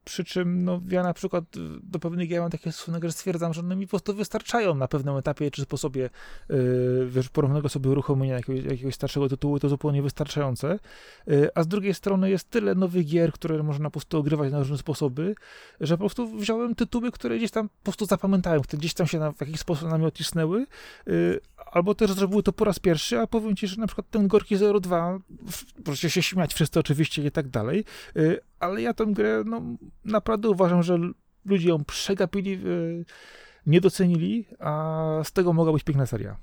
Przy czym no, ja na przykład y, do pewnych gier mam takie stosunek, że stwierdzam, że one mi po prostu wystarczają na pewnym etapie czy sposobie yy, wiesz, porównego sobie uruchomienia jakiegoś, jakiegoś starszego tytułu, to zupełnie wystarczające. Yy, a z drugiej strony jest tyle nowych gier, które można po prostu ogrywać na różne sposoby, że po prostu wziąłem tytuły, które gdzieś tam po prostu zapamiętałem, które gdzieś tam się na, w jakiś sposób na mnie odcisnęły, yy, albo też zrobiły to po raz pierwszy, a powiem ci, że na przykład ten Gorki 02, proszę się śmiać wszyscy oczywiście i tak dalej, y, ale ja tę grę no, naprawdę uważam, że ludzie ją przegapili, y, nie docenili, a z tego mogła być piękna seria.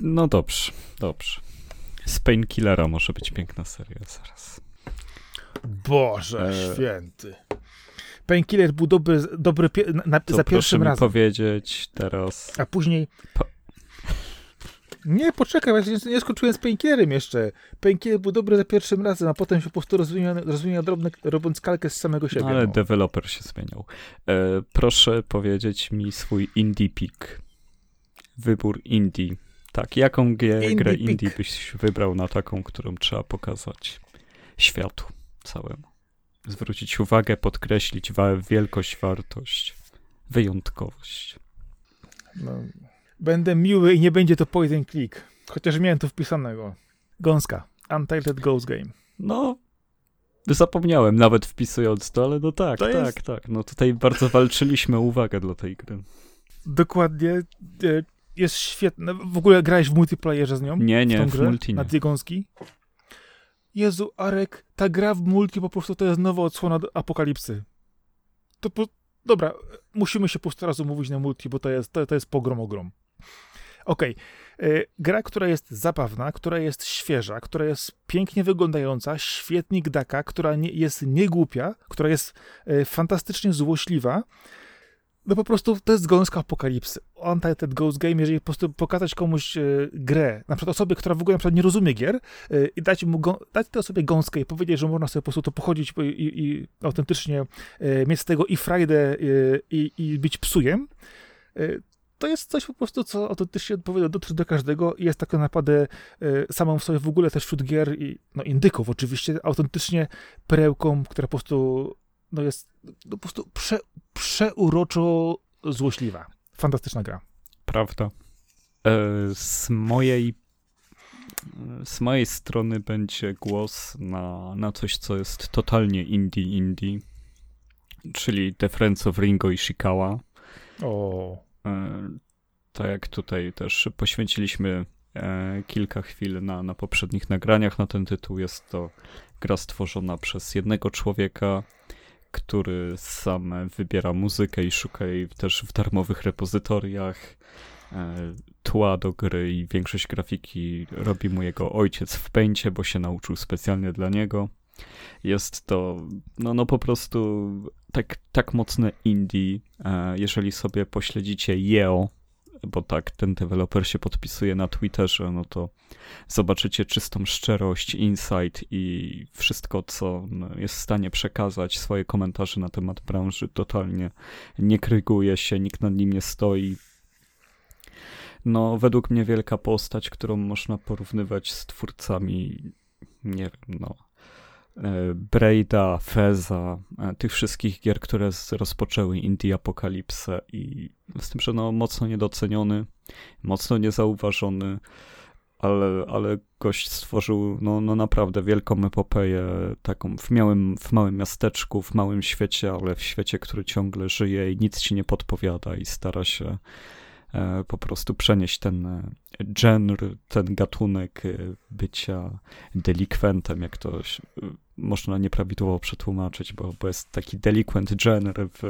No dobrze, dobrze. Z Painkillera może być piękna seria zaraz. Boże e... święty. Painkiller był dobry, dobry na, za pierwszym razem. powiedzieć teraz. A później. Nie, poczekaj, ja nie, skończyłem z Painkierem jeszcze. Painkier był dobry za pierwszym razem, a potem się po prostu rozwija, rozwija drobne, robiąc kalkę z samego siebie. No, ale no. deweloper się zmieniał. E, proszę powiedzieć mi swój indie pick. Wybór indie. Tak, jaką g- Indie grę indie byś wybrał na taką, którą trzeba pokazać światu całemu? Zwrócić uwagę, podkreślić wielkość, wartość, wyjątkowość. No. Będę miły i nie będzie to point and click. Chociaż miałem to wpisanego. Gąska. Untitled Ghost Game. No, zapomniałem nawet wpisując to, ale no tak, To tak, jest- tak. No tutaj bardzo walczyliśmy uwagę dla tej gry. Dokładnie. e, Jest świetna. W ogóle grałeś w multiplayerze z nią? Nie, w nie, w grę? multi Na nie. dwie gąski? Jezu, Arek, ta gra w multi po prostu to jest nowa odsłona do apokalipsy. To po... Dobra, musimy się po prostu raz umówić na multi, bo to jest, to, to jest pogrom ogrom. Okej. e, Gra, która jest zabawna, która jest świeża, która jest pięknie wyglądająca, świetnie gdaka, która nie, jest niegłupia, która jest e, fantastycznie złośliwa. No po prostu to jest gąska apokalipsy. Untitled Ghost Game, jeżeli po prostu pokazać komuś e, grę, na przykład osobie, która w ogóle na przykład nie rozumie gier e, i dać, mu dać tej osobie gąskę i powiedzieć, że można sobie po prostu to pochodzić i, i, i autentycznie mieć z tego i frajdę i, i być psujem, to jest coś po prostu, co autentycznie powinno dotrzeć do każdego i jest tak naprawdę e, samą w sobie w ogóle też wśród gier i no indyków oczywiście, autentycznie perełką, która po prostu no jest no, po prostu prze, przeuroczo złośliwa. Fantastyczna gra. Prawda. E, Z mojej z mojej strony będzie głos na, na coś, co jest totalnie indie indie, czyli The Friends of Ringo i Shikawa. O, Tak jak tutaj też poświęciliśmy e, kilka chwil na, na poprzednich nagraniach na ten tytuł, jest to gra stworzona przez jednego człowieka, który sam wybiera muzykę i szuka jej też w darmowych repozytoriach. E, Tła do gry i większość grafiki robi mu jego ojciec w pęcie, bo się nauczył specjalnie dla niego. Jest to, no, no po prostu tak, tak mocne indie. E, Jeżeli sobie pośledzicie Yeo, bo tak ten deweloper się podpisuje na Twitterze, no to zobaczycie czystą szczerość, insight i wszystko, co jest w stanie przekazać, swoje komentarze na temat branży, totalnie nie kryguje się, nikt nad nim nie stoi. No, według mnie wielka postać, którą można porównywać z twórcami, nie wiem, no, Braida, Feza, e, tych wszystkich gier, które rozpoczęły Indie Apokalipsę i z tym, że no mocno niedoceniony, mocno niezauważony, ale, ale gość stworzył no, no naprawdę wielką epopeję taką w małym, w małym miasteczku, w małym świecie, ale w świecie, który ciągle żyje i nic ci nie podpowiada i stara się e, po prostu przenieść ten e, genre, ten gatunek e, bycia delikwentem, jak to e, można nieprawidłowo przetłumaczyć, bo, bo jest taki delinquent genre w,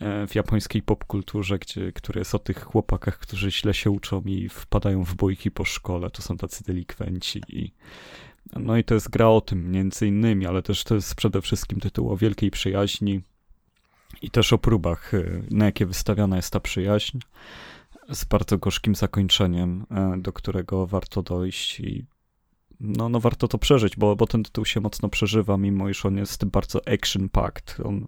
e, w japońskiej popkulturze, gdzie, który jest o tych chłopakach, którzy źle się uczą i wpadają w bójki po szkole, to są tacy delikwenci i no i to jest gra o tym między innymi, ale też to jest przede wszystkim tytuł o wielkiej przyjaźni i też o próbach, e, na jakie wystawiana jest ta przyjaźń z bardzo gorzkim zakończeniem, e, do którego warto dojść i no, no warto to przeżyć, bo, bo ten tytuł się mocno przeżywa, mimo iż on jest bardzo action-packed. On,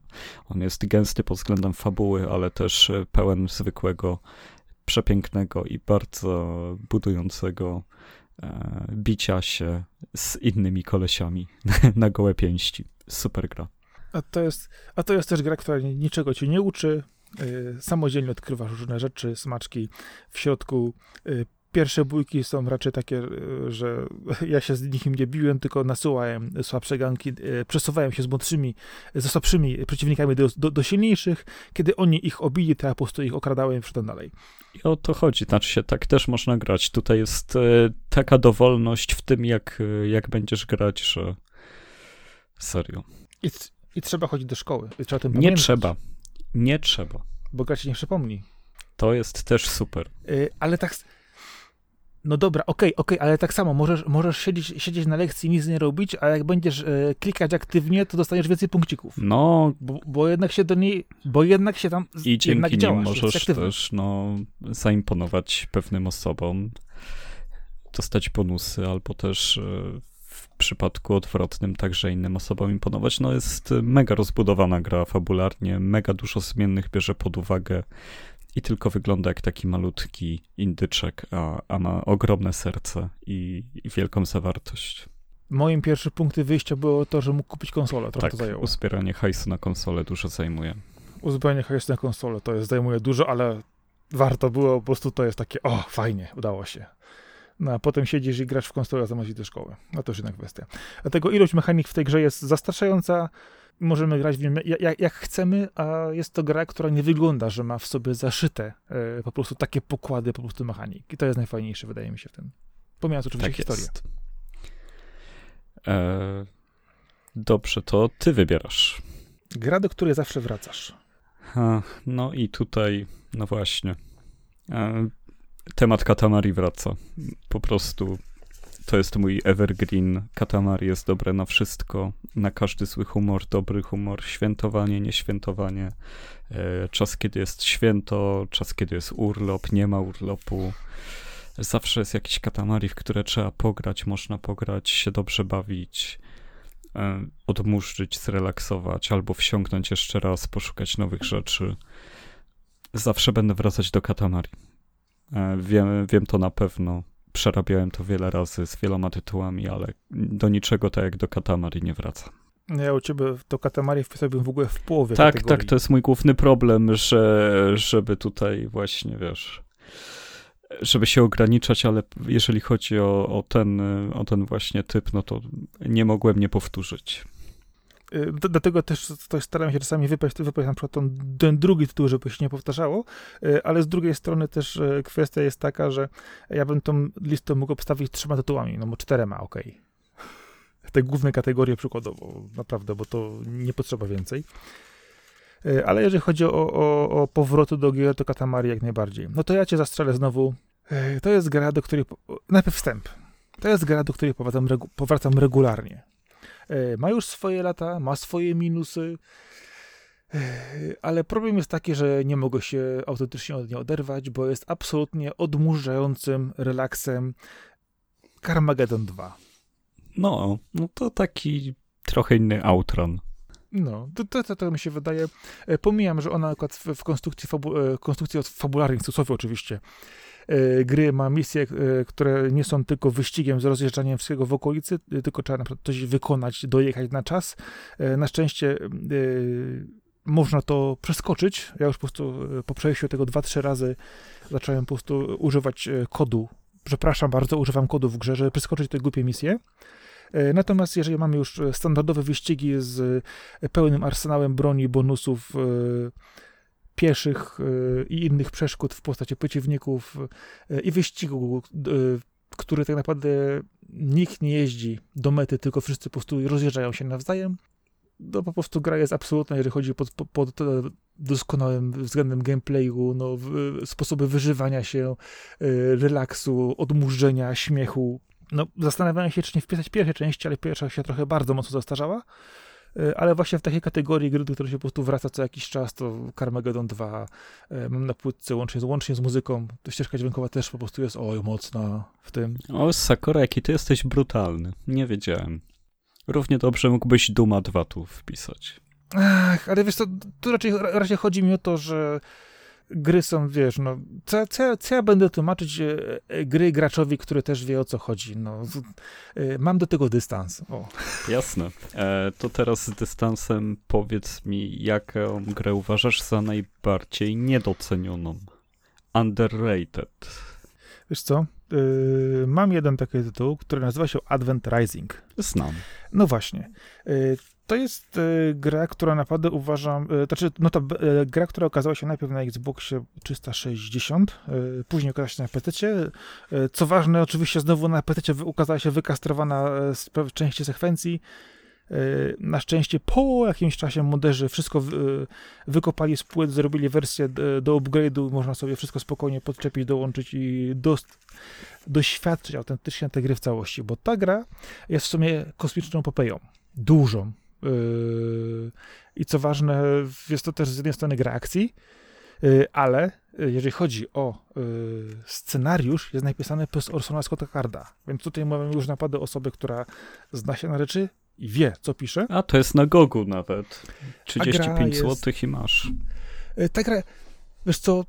on jest gęsty pod względem fabuły, ale też e, pełen zwykłego, przepięknego i bardzo budującego e, bicia się z innymi kolesiami [LAUGHS] na gołe pięści. Super gra. A to jest, a to jest też gra, która ni- niczego cię nie uczy. Y, Samodzielnie odkrywasz różne rzeczy, smaczki w środku. y, Pierwsze bójki są raczej takie, y, że [LAUGHS] ja się z nikim nie biłem, tylko nasyłałem słabsze ganki, przesuwałem się z młodszymi, ze słabszymi przeciwnikami do, do, do silniejszych. Kiedy oni ich obili, to ja po prostu ich okradałem i szedłem dalej. I o to chodzi, znaczy się tak też można grać. Tutaj jest taka dowolność w tym, jak, jak będziesz grać, że serio. I, i trzeba chodzić do szkoły. Trzeba Nie pamiętać, trzeba. Nie trzeba. Bo gra ci nie przypomni. To jest też super. Y, ale tak. No dobra, okej, okej, ale tak samo możesz, możesz siedzieć, siedzieć na lekcji i nic nie robić, a jak będziesz e, klikać aktywnie, to dostaniesz więcej punkcików. No Bo, bo jednak się do niej, bo jednak się tam i jednak dzięki nim jesteś możesz też no, zaimponować pewnym osobom. dostać bonusy, albo też e, w przypadku odwrotnym także innym osobom imponować. No jest mega rozbudowana gra fabularnie, mega dużo zmiennych bierze pod uwagę i tylko wygląda jak taki malutki indyczek, a, a ma ogromne serce i, i wielką zawartość. Moim pierwszym punktem wyjścia było to, że mógł kupić konsolę, trochę tak, to zajęło. uzbieranie hajsu na konsolę dużo zajmuje. Uzbieranie hajsu na konsolę to jest, zajmuje dużo, ale warto było, po prostu to jest takie, o, fajnie, udało się. No, a potem siedzisz i grasz w konsolę zamiast do szkoły. No to już inna kwestia. Dlatego ilość mechanik w tej grze jest zastraszająca. Możemy grać w nim jak, jak chcemy, a jest to gra, która nie wygląda, że ma w sobie zaszyte e, po prostu takie pokłady po prostu mechanik. I to jest najfajniejsze, wydaje mi się w tym. Pomijając oczywiście tak historię. Jest. E, dobrze, to ty wybierasz. Gra, do której zawsze wracasz. Ha, no i tutaj, no właśnie. E, temat Katamari wraca. Po prostu to jest mój evergreen. Katamari jest dobre na wszystko, na każdy zły humor, dobry humor, świętowanie, nieświętowanie, e, czas kiedy jest święto, czas kiedy jest urlop, nie ma urlopu. Zawsze jest jakiś katamari, w które trzeba pograć, można pograć, się dobrze bawić, e, odmurzyć, zrelaksować, albo wsiąknąć jeszcze raz, poszukać nowych rzeczy. Zawsze będę wracać do katamari. Wiem, wiem to na pewno. Przerabiałem to wiele razy z wieloma tytułami, ale do niczego tak jak do Katamari nie wraca. Ja u ciebie to Katamari wpisałbym w ogóle w połowie Tak, kategorii. tak, to jest mój główny problem, że żeby tutaj właśnie, wiesz, żeby się ograniczać, ale jeżeli chodzi o, o, ten, o ten właśnie typ, no to nie mogłem nie powtórzyć. Y, dlatego też staram się czasami wypaść, wypaść na przykład ten, drugi tytuł, żeby się nie powtarzało, y, ale z drugiej strony też y, kwestia jest taka, że ja bym tą listę mógł obstawić trzema tytułami, no bo czterema, okej. Okay. Te główne kategorie przykładowo, naprawdę, bo to nie potrzeba więcej. Ale jeżeli chodzi o, o, o powroty do gier, to Katamari jak najbardziej. No to ja cię zastrzelę znowu. To jest gra, do której... Najpierw wstęp. To jest gra, do której powracam, regu... powracam regularnie. E, ma już swoje lata, ma swoje minusy, e, ale problem jest taki, że nie mogę się autentycznie od niej oderwać, bo jest absolutnie odmurzającym relaksem Carmageddon 2. No, no to taki trochę inny Outrun. No, to, to, to, to mi się wydaje. E, pomijam, że ona akurat w, w konstrukcji, fabu, konstrukcji fabularnej, w cudzysłowie oczywiście, gry ma misje, e, które nie są tylko wyścigiem z rozjeżdżaniem wszystkiego w okolicy, e, tylko trzeba na przykład coś wykonać, dojechać na czas. Na szczęście można to przeskoczyć. Ja już po prostu po przejściu tego dwa, trzy razy zacząłem po prostu używać kodu. Przepraszam bardzo, używam kodu w grze, żeby przeskoczyć te głupie misje. Natomiast jeżeli mamy już standardowe wyścigi z pełnym arsenałem broni, bonusów, pieszych e, i innych przeszkód w postaci przeciwników e, i wyścigu, e, który tak naprawdę nikt nie jeździ do mety, tylko wszyscy po prostu rozjeżdżają się nawzajem. No po prostu gra jest absolutna, jeżeli chodzi pod, pod, pod doskonałym względem gameplayu, no, sposoby wyżywania się, relaksu, odmurzenia, śmiechu. No, zastanawiałem się, czy nie wpisać pierwszej części, ale pierwsza się trochę bardzo mocno zastarzała. E, ale właśnie w takiej kategorii gry, do której się po prostu wraca co jakiś czas, to Carmageddon 2 e, mam na płytce łącznie, łącznie z muzyką, to ścieżka dźwiękowa też po prostu jest oj, mocna w tym. O, Sakura, jaki ty jesteś brutalny. Nie wiedziałem. Równie dobrze mógłbyś Duma 2 tu wpisać. Ach, ale wiesz co, tu raczej, raczej chodzi mi o to, że gry są, wiesz, no, co, co, co ja będę tłumaczyć e, e, gry graczowi, który też wie o co chodzi, no, e, mam do tego dystans. O. Jasne. To teraz z dystansem powiedz mi, jaką grę uważasz za najbardziej niedocenioną? Underrated. Wiesz co, yy, mam jeden taki tytuł, który nazywa się Advent Rising. Znam. No właśnie. Yy, to jest y, gra, która naprawdę uważam, y, znaczy, no to y, gra, która okazała się najpierw na Xboxie 360, y, później okazała się na PC. Co ważne, oczywiście znowu na PC ukazała się wykastrowana z części sekwencji. Na szczęście po jakimś czasie moderzy wszystko wykopali z płyt, zrobili wersję do upgrade'u, można sobie wszystko spokojnie podczepić, dołączyć i dost, doświadczyć autentycznie tej gry w całości, bo ta gra jest w sumie kosmiczną epopeją. Dużą, I co ważne, jest to też z jednej strony gra akcji, Y, ale jeżeli chodzi o y, scenariusz, jest napisany przez Orsona Scotta Carda, więc tutaj mamy już napady osoby, która zna się na rzeczy i wie, co pisze. A to jest na Gogu nawet. 35 jest... zł i masz. Ta gra, wiesz co,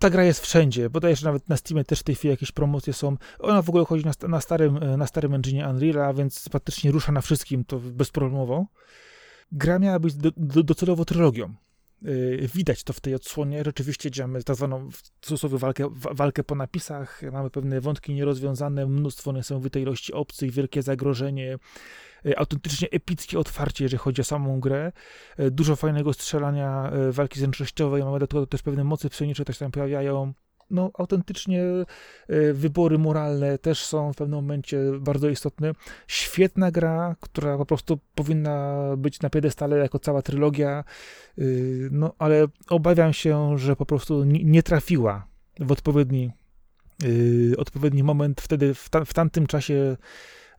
ta gra jest wszędzie, bodajże że nawet na Steamie też w tej chwili jakieś promocje są. Ona w ogóle chodzi na, na starym, na starym engine Unreal'a, więc praktycznie rusza na wszystkim, to bezproblemowo. Gra miała być do, do, docelowo trylogią. Yy, widać to w tej odsłonie. Rzeczywiście działamy tak zwaną w cudzysłowie walkę, walkę po napisach. Mamy pewne wątki nierozwiązane, mnóstwo niesamowitej ilości obcych, wielkie zagrożenie, yy, autentycznie epickie otwarcie, jeżeli chodzi o samą grę. Yy, dużo fajnego strzelania, walki zręcznościowej. Mamy do tego też pewne mocy psionicze też tam pojawiają no, autentycznie e, wybory moralne też są w pewnym momencie bardzo istotne. Świetna gra, która po prostu powinna być na piedestale jako cała trylogia, y, no ale obawiam się, że po prostu nie trafiła w odpowiedni, y, odpowiedni moment. Wtedy, w, w tamtym czasie,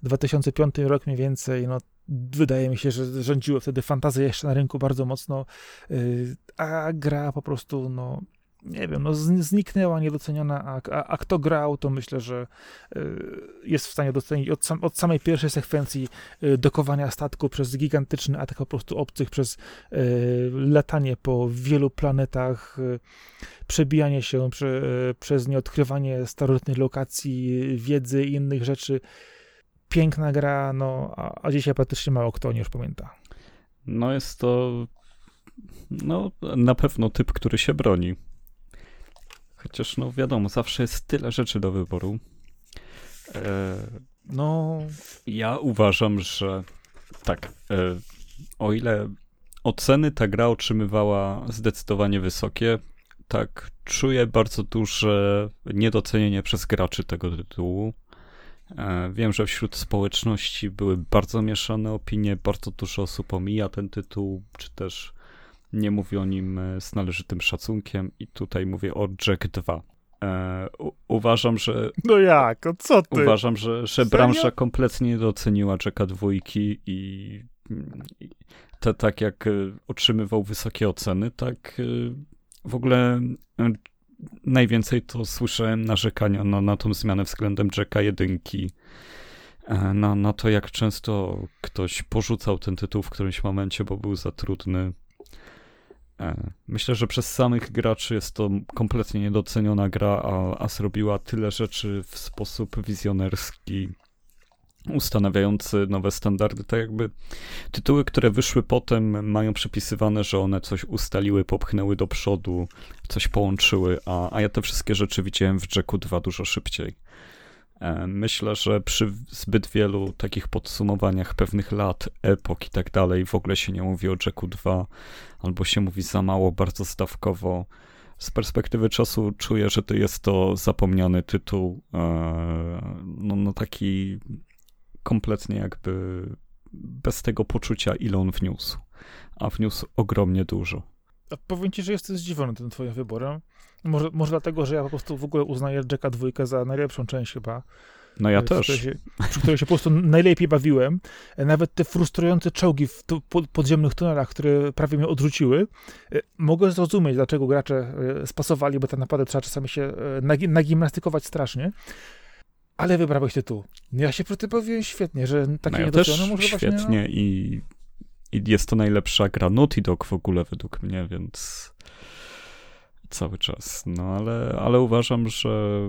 2005 rok mniej więcej, no wydaje mi się, że rządziły wtedy fantazje jeszcze na rynku bardzo mocno, a gra po prostu, no, nie wiem, no zniknęła, niedoceniona, a, a, a, kto grał, to myślę, że y, jest w stanie docenić od, sam, od samej pierwszej sekwencji y, dokowania statku przez gigantyczny atak po prostu obcych, przez y, latanie po wielu planetach, przebijanie się prze, przez nie, odkrywanie starożytnych lokacji, wiedzy i innych rzeczy. Piękna gra, no, a, a dzisiaj praktycznie mało kto nie już pamięta. No jest to no, na pewno typ, który się broni. Chociaż, no wiadomo, zawsze jest tyle rzeczy do wyboru. E, no, ja uważam, że tak, e, o ile oceny ta gra otrzymywała zdecydowanie wysokie, tak czuję bardzo duże niedocenienie przez graczy tego tytułu. E, wiem, że wśród społeczności były bardzo mieszane opinie, bardzo dużo osób omija ten tytuł, czy też nie mówi o nim e, z należytym szacunkiem i tutaj mówię o Jack 2. E, u, uważam, że. No jak? O co ty? Uważam, że, że branża kompletnie nie doceniła Jacka dwójki i, i to, tak jak e, otrzymywał wysokie oceny, tak e, w ogóle najwięcej to słyszałem narzekania na, na tą zmianę względem Jacka jedynki. Na, na to, jak często ktoś porzucał ten tytuł w którymś momencie, bo był za trudny. E, myślę, że przez samych graczy jest to kompletnie niedoceniona gra, a, a zrobiła tyle rzeczy w sposób wizjonerski, ustanawiający nowe standardy. Tak jakby tytuły, które wyszły potem, mają przypisywane, że one coś ustaliły, popchnęły do przodu, coś połączyły, a, a ja te wszystkie rzeczy widziałem w Jacku 2 dużo szybciej. E, myślę, że przy zbyt wielu takich podsumowaniach pewnych lat, epok i tak dalej, w ogóle się nie mówi o Jacku 2, albo się mówi za mało, bardzo stawkowo. Z perspektywy czasu czuję, że to jest to zapomniany tytuł, e, no, no taki kompletnie jakby bez tego poczucia, ile on wniósł. A wniósł ogromnie dużo. A powiem ci, że jestem zdziwiony tym twoim wyborem. Może, może dlatego, że ja po prostu w ogóle uznaję Jacka dwójkę za najlepszą część chyba. No ja też. Której się, przy której się po prostu najlepiej bawiłem. E, nawet te frustrujące czołgi w podziemnych tunelach, które prawie mnie odrzuciły, e, mogę zrozumieć, dlaczego gracze e, spasowali, bo tak naprawdę trzeba czasami się nagimnastykować strasznie. Ale wybrałeś tytuł. Ja się przy tym bawiłem świetnie, że takie no ja też może świetnie właśnie, no... i, i jest to najlepsza gra Naughty Dog w ogóle według mnie, więc cały czas. No ale, ale uważam, że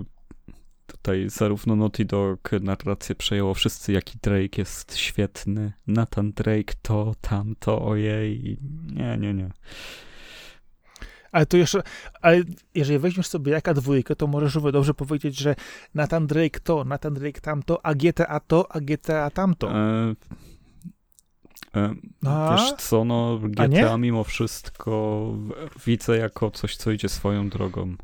tutaj zarówno Naughty Dog narrację przejęło wszyscy, jaki Drake jest świetny. Nathan Drake to, tamto, ojej. Nie, nie, nie. Ale to jeszcze, ale jeżeli weźmiesz sobie jaka dwójkę, to możesz równie dobrze powiedzieć, że Nathan Drake to, Nathan Drake tamto, a GTA to, a GTA tamto. E, a? Wiesz co, no GTA mimo wszystko widzę jako coś, co idzie swoją drogą.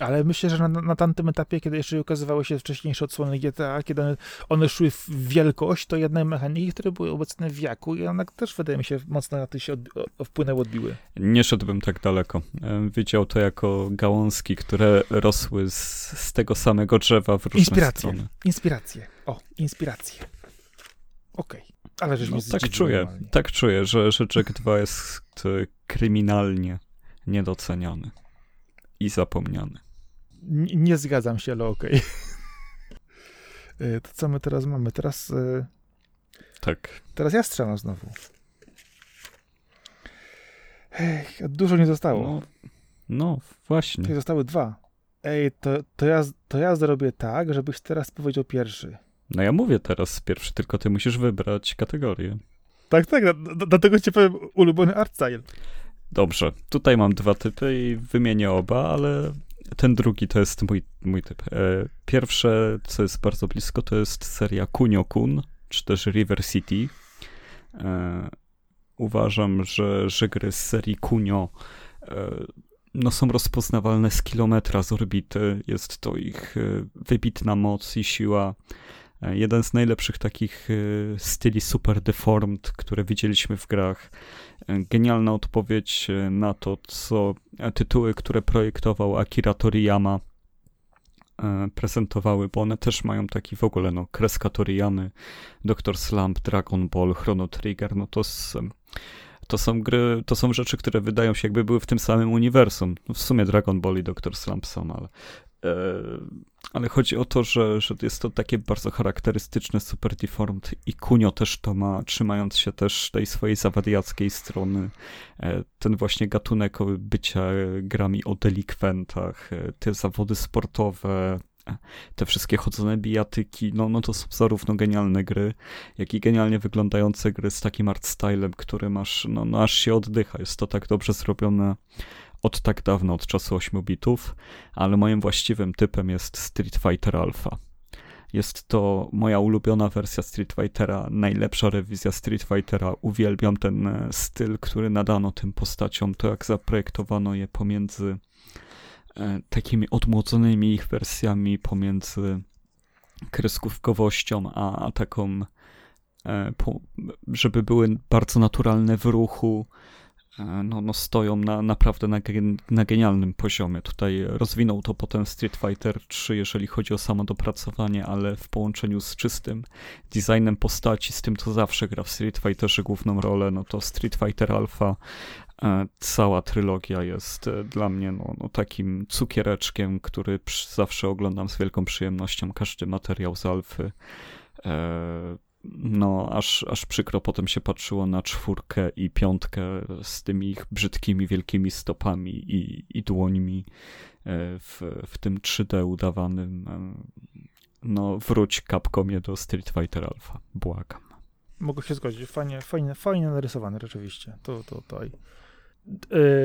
Ale myślę, że na, na tamtym etapie, kiedy jeszcze ukazywały się wcześniejsze odsłony GTA, kiedy one, one szły w wielkość, to jedne mechaniki, które były obecne w jaku i one też, wydaje mi się, mocno na to się wpłynęły, odbiły. Nie szedłbym tak daleko. Widział to jako gałązki, które rosły z, z tego samego drzewa w różne Inspiracje. strony. Inspiracje. O, inspiracje. Okej. Okay. Ale żeśmy no, tak czuję, normalnie. tak czuję, że, Jack 2 jest kryminalnie niedoceniony. i zapomniany. N nie zgadzam się, ale okej. Okay. [LAUGHS] to co my teraz mamy? Teraz... Tak. Teraz ja strzelam znowu. Ech, dużo nie zostało. No, no właśnie. Tutaj zostały dwa. Ej, to, to, ja, to ja zrobię tak, żebyś teraz powiedział pierwszy. No ja mówię teraz pierwszy, tylko ty musisz wybrać kategorię. Tak, tak, dlatego ci powiem ulubiony art style. Dobrze, tutaj mam dwa typy i wymienię oba, ale ten drugi to jest mój, mój typ. E, pierwsze, co jest bardzo blisko, to jest seria Kunio-kun, czy też River City. E, uważam, że, że gry z serii Kunio e, no, są rozpoznawalne z kilometra z orbity. Jest to ich wybitna moc i siła. Jeden z najlepszych takich styli super deformed, które widzieliśmy w grach. Genialna odpowiedź na to, co tytuły, które projektował Akira Toriyama E, prezentowały, bo one też mają taki w ogóle, no, kreska Toriyamy, Dr. Slump, Dragon Ball, Chrono Trigger, no to, to są gry, to są rzeczy, które wydają się jakby były w tym samym uniwersum. No w sumie Dragon Ball i Dr. Slump są, ale e, ale chodzi o to, że, że jest to takie bardzo charakterystyczne Super Deformed i Kunio też to ma, trzymając się też tej swojej zawadiackiej strony. E, ten właśnie gatunek bycia grami o delikwentach, e, te zawody sportowe, e, te wszystkie chodzone bijatyki, no, no to są zarówno genialne gry, jak i genialnie wyglądające gry z takim art stylem, który masz, no, no aż się oddycha. Jest to tak dobrze zrobione od tak dawna, od czasu 8 bitów, ale moim właściwym typem jest Street Fighter Alpha. Jest to moja ulubiona wersja Street Fightera, najlepsza rewizja Street Fightera. Uwielbiam ten e, styl, który nadano tym postaciom, to jak zaprojektowano je pomiędzy e, takimi odmłodzonymi ich wersjami, pomiędzy kreskówkowością, a, taką, e, żeby były bardzo naturalne w ruchu, no, no stoją na, naprawdę na, na genialnym poziomie. Tutaj rozwinął to potem Street Fighter 3, jeżeli chodzi o samo dopracowanie, ale w połączeniu z czystym designem postaci, z tym, co zawsze gra w Street Fighterze główną rolę, no to Street Fighter Alpha, e, cała trylogia jest e, dla mnie no, no takim cukiereczkiem, który zawsze oglądam z wielką przyjemnością, każdy materiał z Alfy. E, no, aż, aż przykro potem się patrzyło na czwórkę i piątkę z tymi ich brzydkimi, wielkimi stopami i, i dłońmi e, w, w tym 3D udawanym. E, no, wróć Capcomie do Street Fighter Alpha. Błagam. Mogę się zgodzić. Fajnie, fajnie, fajnie narysowany rzeczywiście. To, to, to. E,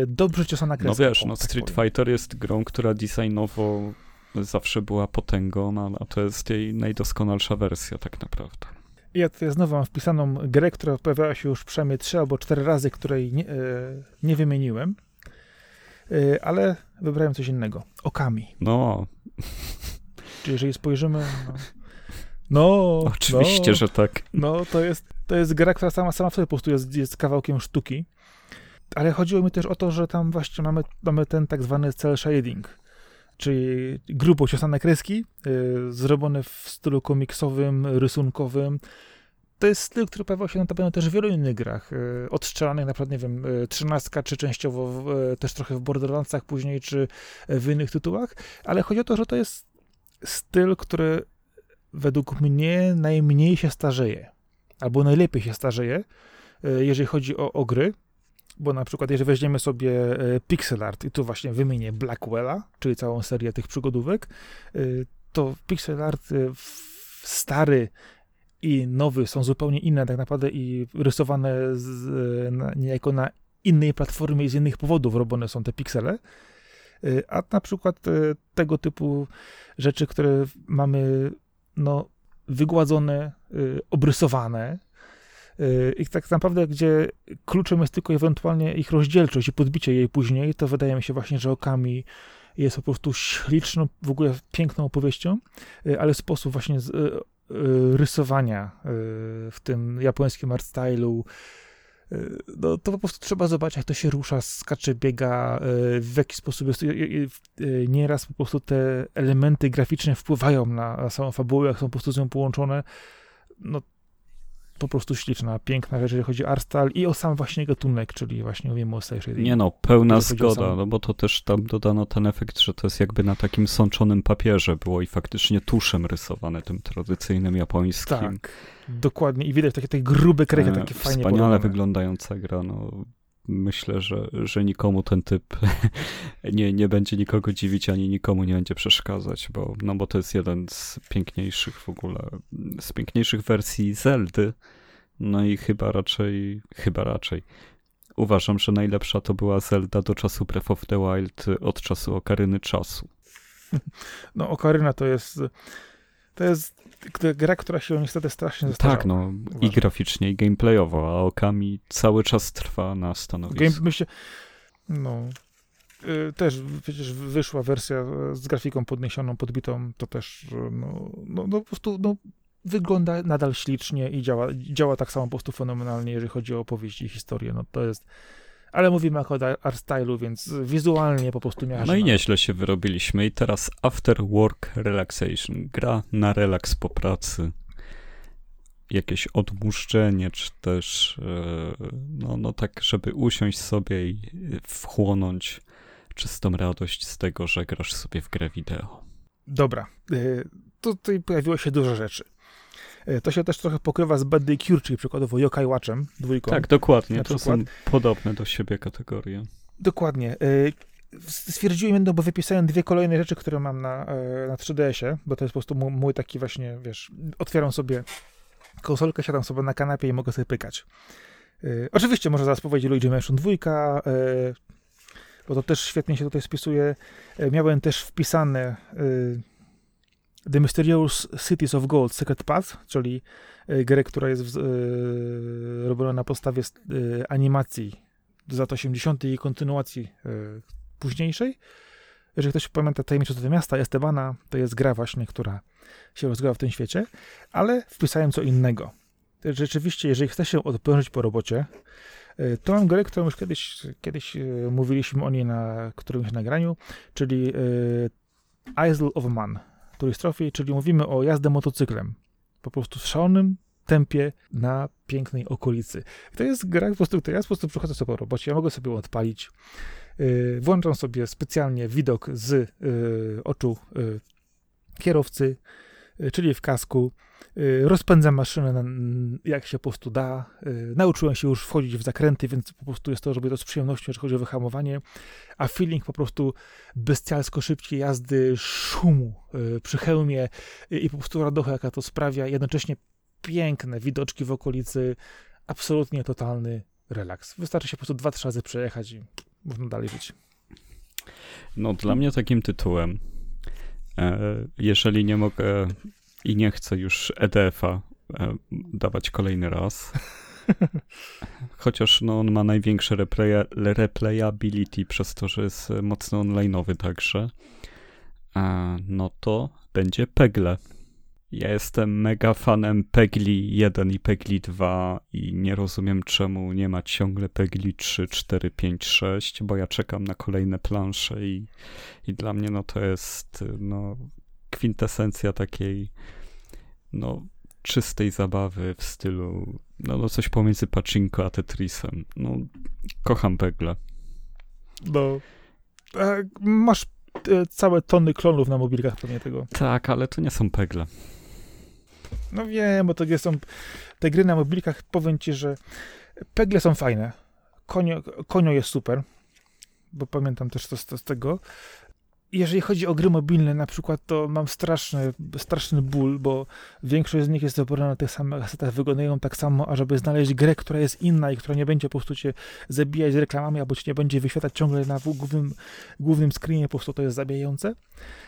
dobrze ciosana kreska. No wiesz, no, tak Street powiem. Fighter jest grą, która designowo zawsze była potęgą, a to jest jej najdoskonalsza wersja tak naprawdę. Ja tutaj znowu mam wpisaną grę, która pojawiała się już przynajmniej trzy albo cztery razy, której nie, e, nie wymieniłem, e, ale wybrałem coś innego. Okami. No. Czyli jeżeli spojrzymy... No, no [LAUGHS] Oczywiście, no, że tak. No, to jest, to jest gra, która sama, sama w sobie po prostu jest, jest kawałkiem sztuki. Ale chodziło mi też o to, że tam właśnie mamy, mamy ten tak zwany cel shading czyli grubo ciosane kreski, y, zrobione w stylu komiksowym, rysunkowym. To jest styl, który pojawiał się notabene też w wielu innych grach, y, odstrzelanych na przykład, nie wiem, y, trzynastka, czy częściowo też trochę w Borderlandsach później, czy w innych tytułach, ale chodzi o to, że to jest styl, który według mnie najmniej się starzeje, albo najlepiej się starzeje, jeżeli chodzi o, o gry, bo na przykład jeżeli weźmiemy sobie e, pixel art i tu właśnie wymienię Blackwella, czyli całą serię tych przygodówek, e, to pixel art e, stary i nowy są zupełnie inne tak naprawdę i rysowane z, na, niejako na innej platformie i z innych powodów robione są te piksele. A na przykład tego typu rzeczy, które mamy no, wygładzone, obrysowane, i tak naprawdę, gdzie kluczem jest tylko ewentualnie ich rozdzielczość i podbicie jej później, to wydaje mi się właśnie, że okami jest po prostu śliczną, w ogóle piękną opowieścią, y, ale sposób właśnie z, y, y, rysowania w tym japońskim art stylu, no to po prostu trzeba zobaczyć, jak to się rusza, skacze, biega, w jaki sposób jest. Nieraz po prostu te elementy graficzne wpływają na samą fabułę, jak są po prostu z nią połączone. No po prostu śliczna, piękna rzecz, jeżeli chodzi o art style i o sam właśnie gatunek, czyli właśnie mówimy o shading. Nie no, pełna zgoda, sam- no bo to też tam dodano ten efekt, że to jest jakby na takim sączonym papierze było i faktycznie tuszem rysowane tym tradycyjnym japońskim. Tak, dokładnie. I widać takie, takie grube kresy, E, takie fajnie Wspaniale podane. wyglądająca gra, no myślę, że, że nikomu ten typ [LAUGHS] nie, nie będzie nikogo dziwić, ani nikomu nie będzie przeszkadzać, bo, no bo to jest jeden z piękniejszych w ogóle, z piękniejszych wersji Zeldy, no i chyba raczej, chyba raczej. Uważam, że najlepsza to była Zelda do czasu Breath of the Wild od czasu Okaryny Czasu. [LAUGHS] No, Okaryna to jest, to jest gra, która się niestety strasznie zestarzała. Tak, no i uważam. graficznie, i gameplayowo, a Okami cały czas trwa na stanowisku. Game, myślę, no, y, też przecież wyszła wersja z grafiką podniesioną, podbitą, to też, e, no, no, no po prostu, no, wygląda nadal ślicznie i działa, działa tak samo po prostu fenomenalnie, jeżeli chodzi o opowieści i historię, no to jest, ale mówimy jako o art stylu, więc wizualnie po prostu miażdżę. No i nieźle się wyrobiliśmy. I teraz After Work Relaxation. Gra na relaks po pracy. Jakieś odmuszczenie, czy też e, no, no tak, żeby usiąść sobie i wchłonąć czystą radość z tego, że grasz sobie w grę wideo. Dobra, y, tutaj pojawiło się dużo rzeczy. Y, To się też trochę pokrywa z Bad Day Cure, czyli przykładowo Yokai Watchem, dwójką. Tak, dokładnie. To są podobne do siebie kategorie. Dokładnie. Y, Stwierdziłem jedno, bo wypisałem dwie kolejne rzeczy, które mam na, e, na 3DS-ie, bo to jest po prostu mój, taki właśnie, wiesz, otwieram sobie konsolkę, siadam sobie na kanapie i mogę sobie pykać. Oczywiście można zaraz powiedzieć Luigi Mansion 2, e, bo to też świetnie się tutaj spisuje. E, Miałem też wpisane The Mysterious Cities of Gold Secret Path, czyli y, grę, która jest y, robiona na podstawie y, animacji z lat 80. i kontynuacji późniejszej. Jeżeli ktoś pamięta Tajemnicze do miasta Estebana, to jest gra właśnie, która się rozgrywa w tym świecie, ale wpisałem co innego. Rzeczywiście, jeżeli chce się odprężyć po robocie, to mam grę, którą już kiedyś, kiedyś mówiliśmy o niej na którymś nagraniu, czyli Isle of Man, Trophy, czyli mówimy o jazdę motocyklem. Po prostu w szalonym tempie na pięknej okolicy. I to jest gra, po prostu, ja po prostu przychodzę sobie po robocie, ja mogę sobie odpalić, yy, włączam sobie specjalnie widok z yy, oczu yy, kierowcy, yy, czyli w kasku, rozpędzam maszynę jak się po prostu da. Yy, nauczyłem się już wchodzić w zakręty, więc po prostu jest to, robię to z przyjemnością, jeżeli chodzi o wyhamowanie, a feeling po prostu bestialsko szybkiej jazdy, szumu yy, przy hełmie i po prostu radocha, jaka to sprawia, jednocześnie piękne widoczki w okolicy, absolutnie totalny relaks. Wystarczy się po prostu dwa, trzy razy przejechać i można dalej żyć. No, dla mnie takim tytułem, e, jeżeli nie mogę i nie chcę już EDF-a e, dawać kolejny raz, [LAUGHS] chociaż no, on ma największe replaya, replayability przez to, że jest mocno online'owy także, e, no to będzie Pegle. Ja jestem mega fanem Pegli 1 i Pegli 2 i nie rozumiem czemu nie ma ciągle Pegli 3, 4, 5, 6, bo ja czekam na kolejne plansze i, i dla mnie no to jest no kwintesencja takiej no czystej zabawy w stylu no, no coś pomiędzy Pachinko a Tetrisem. No kocham Pegle. No, e, masz e, całe tony klonów na mobilkach pewnie tego. Tak, ale to nie są Pegle. No wiem, bo to nie są te gry na mobilkach, powiem ci, że pegle są fajne. Konio, konio jest super, bo pamiętam też to, z- to z tego. Jeżeli chodzi o gry mobilne na przykład, to mam straszny, straszny ból, bo większość z nich jest oparta na tych samych asetach, wyglądają tak samo, a żeby znaleźć grę, która jest inna i która nie będzie po prostu cię zabijać reklamami, albo cię nie będzie wyświetlać ciągle na głównym, głównym screenie, po prostu to jest zabijające.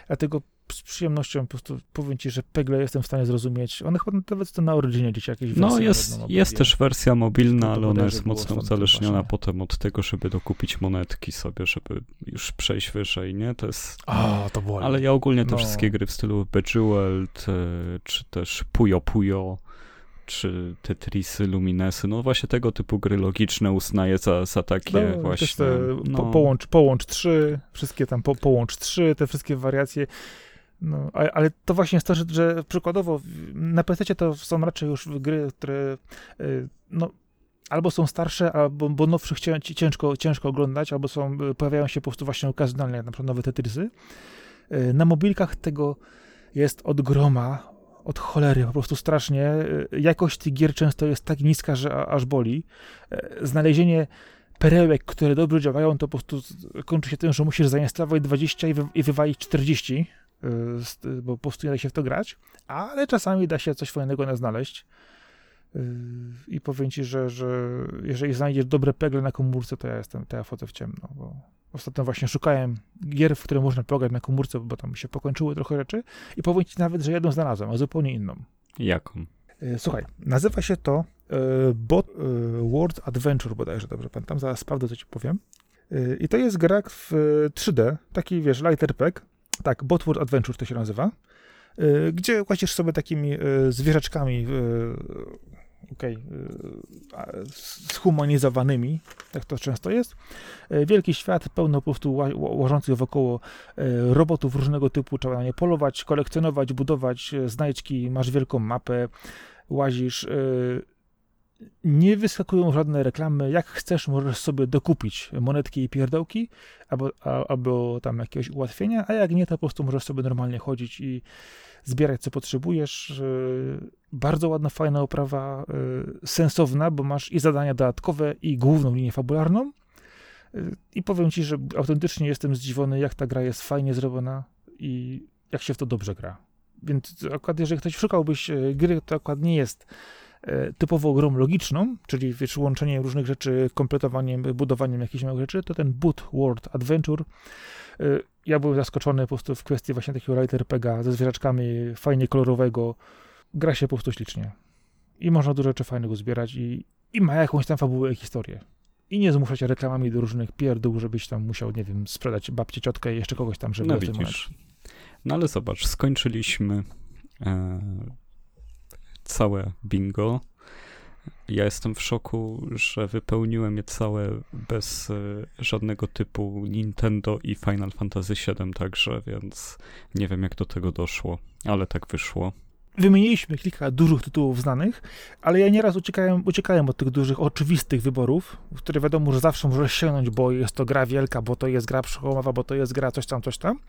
Dlatego z przyjemnością po prostu powiem ci, że Pegle jestem w stanie zrozumieć. One chyba nawet to na Originie gdzieś jakieś No jest, jest też wersja mobilna, To ale ona jest mocno uzależniona potem od tego, żeby dokupić monetki sobie, żeby już przejść wyżej, nie? To jest... A, to boli. Ale ja ogólnie te No. wszystkie gry w stylu Bejeweled, e, czy też Puyo Puyo, czy Tetrisy, Luminesy, no właśnie tego typu gry logiczne uznaję za, za takie no, właśnie... Te no, po, połącz, połącz 3, wszystkie tam po, połącz 3, te wszystkie wariacje. No, ale to właśnie jest to, że, że przykładowo na PC to są raczej już gry, które y, no, albo są starsze, albo bo nowszych ciężko, ciężko oglądać, albo są, pojawiają się po prostu właśnie okazjonalnie, jak na przykład nowe Tetrisy. Y, na mobilkach tego jest od groma, od cholery, po prostu strasznie. Y, jakość tych gier często jest tak niska, że aż boli. Znalezienie perełek, które dobrze działają, to po prostu kończy się tym, że musisz zainstalować 20 i, wy, i wywalić 40 Y, bo po prostu nie da się w to grać, ale czasami da się coś fajnego znaleźć. Y, I powiem ci, że, że jeżeli znajdziesz dobre pegle na komórce, to ja jestem, to ja wchodzę w ciemno, bo ostatnio właśnie szukałem gier, w które można pograć na komórce, bo tam się pokończyły trochę rzeczy i powiem ci nawet, że jedną znalazłem, a zupełnie inną. Jaką? Y, słuchaj, nazywa się to Bot World Adventure bodajże, dobrze pamiętam, zaraz sprawdzę, co ci powiem. I to jest gra w 3D, taki, wiesz, lighter pack, tak, Botward Adventure to się nazywa, y, gdzie łazisz sobie takimi y, zwierzaczkami y, okej, okay, zhumanizowanymi, jak to często jest. Wielki świat, pełno po prostu łażących wokoło robotów różnego typu, trzeba na nie polować, kolekcjonować, budować znajdźki, masz wielką mapę, łazisz, nie wyskakują żadne reklamy. Jak chcesz, możesz sobie dokupić monetki i pierdołki, albo, albo tam jakiegoś ułatwienia, a jak nie, to po prostu możesz sobie normalnie chodzić i zbierać, co potrzebujesz. Bardzo ładna, fajna oprawa, y, sensowna, bo masz i zadania dodatkowe, i główną linię fabularną. Y, I powiem ci, że autentycznie jestem zdziwiony, jak ta gra jest fajnie zrobiona i jak się w to dobrze gra. Więc akurat jeżeli ktoś szukałbyś y, gry, to akurat nie jest typowo grą logiczną, czyli wiesz, łączenie różnych rzeczy, kompletowaniem, budowaniem jakichś małych rzeczy, to ten Boot World Adventure. E, ja byłem zaskoczony po prostu w kwestii właśnie takiego Lighter Pega ze zwierzaczkami, fajnie kolorowego. Gra się po prostu ślicznie. I można dużo rzeczy fajnego zbierać i, i ma jakąś tam fabułę i historię. I nie zmusza się reklamami do różnych pierdół, żebyś tam musiał, nie wiem, sprzedać babcię, ciotkę i jeszcze kogoś tam, żeby no, widzisz. No ale zobacz, skończyliśmy e, całe bingo. Ja jestem w szoku, że wypełniłem je całe bez y, żadnego typu Nintendo i Final Fantasy VII także, więc nie wiem jak do tego doszło, ale tak wyszło. Wymieniliśmy kilka dużych tytułów znanych, ale ja nieraz uciekałem, uciekałem od tych dużych, oczywistych wyborów, które wiadomo, że zawsze możesz sięgnąć, bo jest to gra wielka, bo to jest gra przełomowa, bo to jest gra coś tam, coś tam,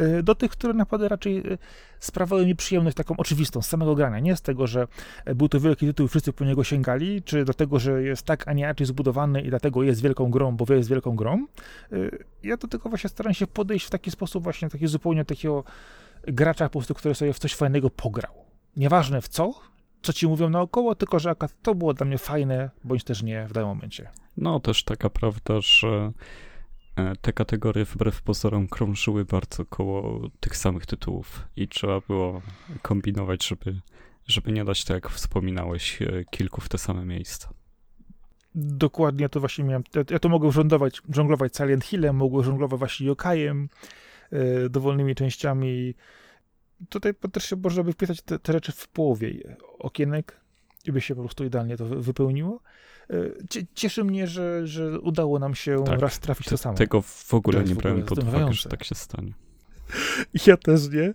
y, do tych, które naprawdę raczej y, sprawiały mi przyjemność taką oczywistą, z samego grania. Nie z tego, że był to wielki tytuł i wszyscy po niego sięgali, czy do tego, że jest tak, a nie inaczej zbudowany i dlatego jest wielką grą, bo jest wielką grą. Y, ja do tego właśnie staram się podejść w taki sposób właśnie, taki zupełnie takiego gracza po prostu, który sobie w coś fajnego pograł. Nieważne w co, co ci mówią naokoło, tylko że to było dla mnie fajne, bądź też nie w danym momencie. No, też taka prawda, że e, te kategorie wbrew pozorom krążyły bardzo koło tych samych tytułów i trzeba było kombinować, żeby, żeby nie dać tak, jak wspominałeś, e, kilku w te same miejsca. Dokładnie to właśnie miałem. Ja to mogę żonglować, żonglować Silent Hillem, mogę żonglować właśnie Yokajem, dowolnymi częściami. Tutaj też się można by wpisać te, te rzeczy w połowie okienek i by się po prostu idealnie to wypełniło. E, cieszy mnie, że, że udało nam się tak, raz trafić to samo. Tego w ogóle nie brałem pod uwagę, że tak się stanie. Ja też nie.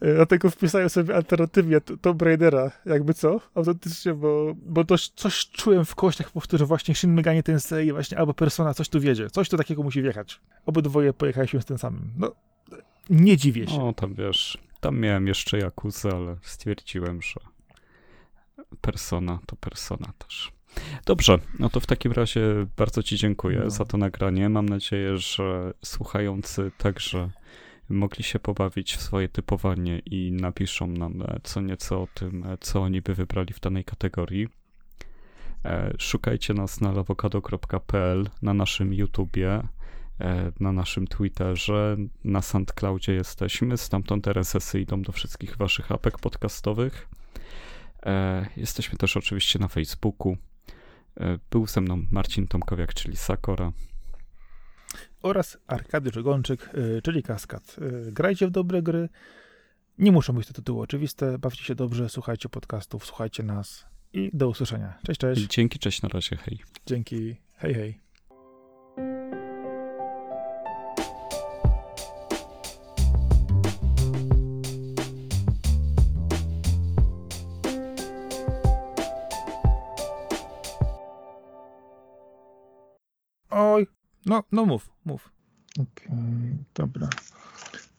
E, dlatego wpisałem sobie alternatywnie Tomb Raidera, jakby co, autentycznie, bo, bo to coś czułem w kościach, po prostu, że właśnie Shin Megami Tensei właśnie albo Persona coś tu wiedzie, coś tu takiego musi wjechać. Obydwoje pojechaliśmy z tym samym. No, nie dziwię się. O, tam wiesz, tam miałem jeszcze Jakuzę, ale stwierdziłem, że Persona to Persona też. Dobrze, no to w takim razie bardzo Ci dziękuję no. za to nagranie. Mam nadzieję, że słuchający także mogli się pobawić w swoje typowanie i napiszą nam e, co nieco o tym, e, co oni by wybrali w danej kategorii. E, szukajcie nas na lawokado.pl, na naszym YouTubie, na naszym Twitterze, na SoundCloudzie jesteśmy, stamtąd RSS-y idą do wszystkich waszych apek podcastowych. Jesteśmy też oczywiście na Facebooku. Był ze mną Marcin Tomkowiak, czyli Sakora oraz Arkadiusz Gonczyk, y, czyli Kaskad. Y, grajcie w dobre gry. Nie muszą być to tytuły oczywiste. Bawcie się dobrze, słuchajcie podcastów, słuchajcie nas i do usłyszenia. Cześć, cześć. Dzięki, cześć, na razie, hej. Dzięki, hej, hej. Oj no, no mów, mów. Okej, okay, dobra.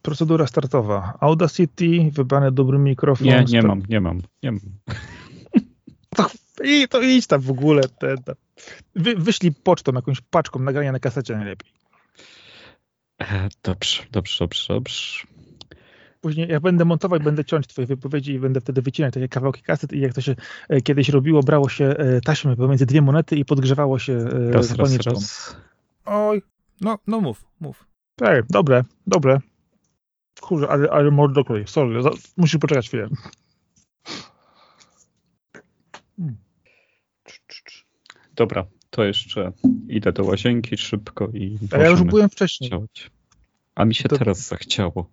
Procedura startowa. Audacity, wybrany dobry mikrofon. Nie, nie mam, nie mam, nie mam. To, i, to idź tam w ogóle. Te, te. Wy, wyślij pocztą, jakąś paczką nagrania na kasecie najlepiej. E, dobrze, dobrze, dobrze, dobrze. Później ja będę montować, będę ciąć twoje wypowiedzi i będę wtedy wycinać takie kawałki kaset i jak to się e, kiedyś robiło, brało się e, taśmy pomiędzy dwie monety i podgrzewało się raz, raz, raz. Oj, no, no mów, mów. Tak, dobre, dobre. Kurze, ale, ale mordo kolej, sorry, za, musisz poczekać chwilę. Hmm. Dobra, to jeszcze idę do łazienki szybko i. A ja już byłem wcześniej. Działać. A mi się to... teraz zachciało.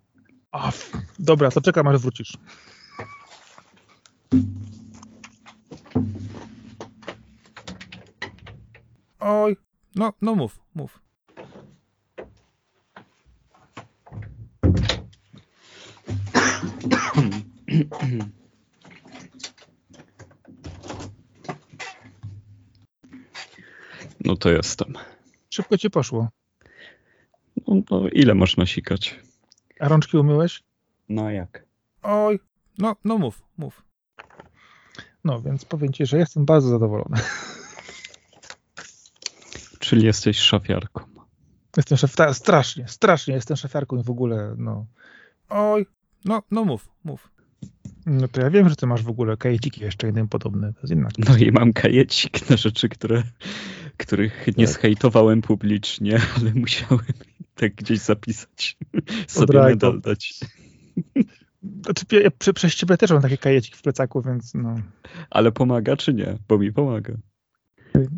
A, dobra, to czekam aż wrócisz. Oj, no, no mów, mów. No to jestem. Szybko ci poszło. No, no ile można sikać? A rączki umyłeś? No jak? Oj, no, no mów, mów. No, więc powiem ci, że jestem bardzo zadowolony. Czyli jesteś szafiarką. Jestem szef, strasznie, strasznie jestem szafiarką i w ogóle, no. Oj, no, no mów, mów. No to ja wiem, że ty masz w ogóle kajeciki jeszcze jeden podobny. To jest inna no i mam kajecik na rzeczy, które, których nie tak. schejtowałem publicznie, [LAUGHS] ale musiałem tak gdzieś zapisać. Sobie medal dać. Znaczy, ja przez ciebie też mam taki kajecik w plecaku, więc no. Ale pomaga czy nie? Bo mi pomaga.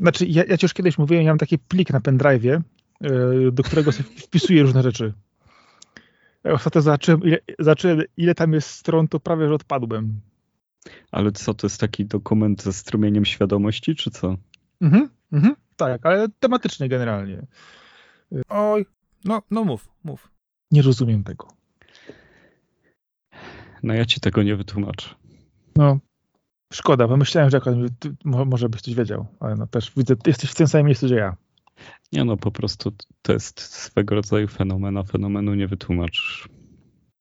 Znaczy, ja, ja ci już kiedyś mówiłem, ja mam taki plik na pendrive'ie, yy, do którego sobie [LAUGHS] wpisuję różne rzeczy. Jak ostatnio zobaczyłem ile, zobaczyłem, ile tam jest stron, to prawie, że odpadłem. Ale co, to jest taki dokument ze strumieniem świadomości, czy co? Mhm, mhm tak, ale tematycznie generalnie. Oj, no, no mów, mów. Nie rozumiem tego. No ja ci tego nie wytłumaczę. No, szkoda, bo myślałem, że ty, może byś coś wiedział, ale no też widzę, jesteś w tym samym miejscu, że ja. Nie no, po prostu to jest swego rodzaju fenomen, a fenomenu nie wytłumaczysz.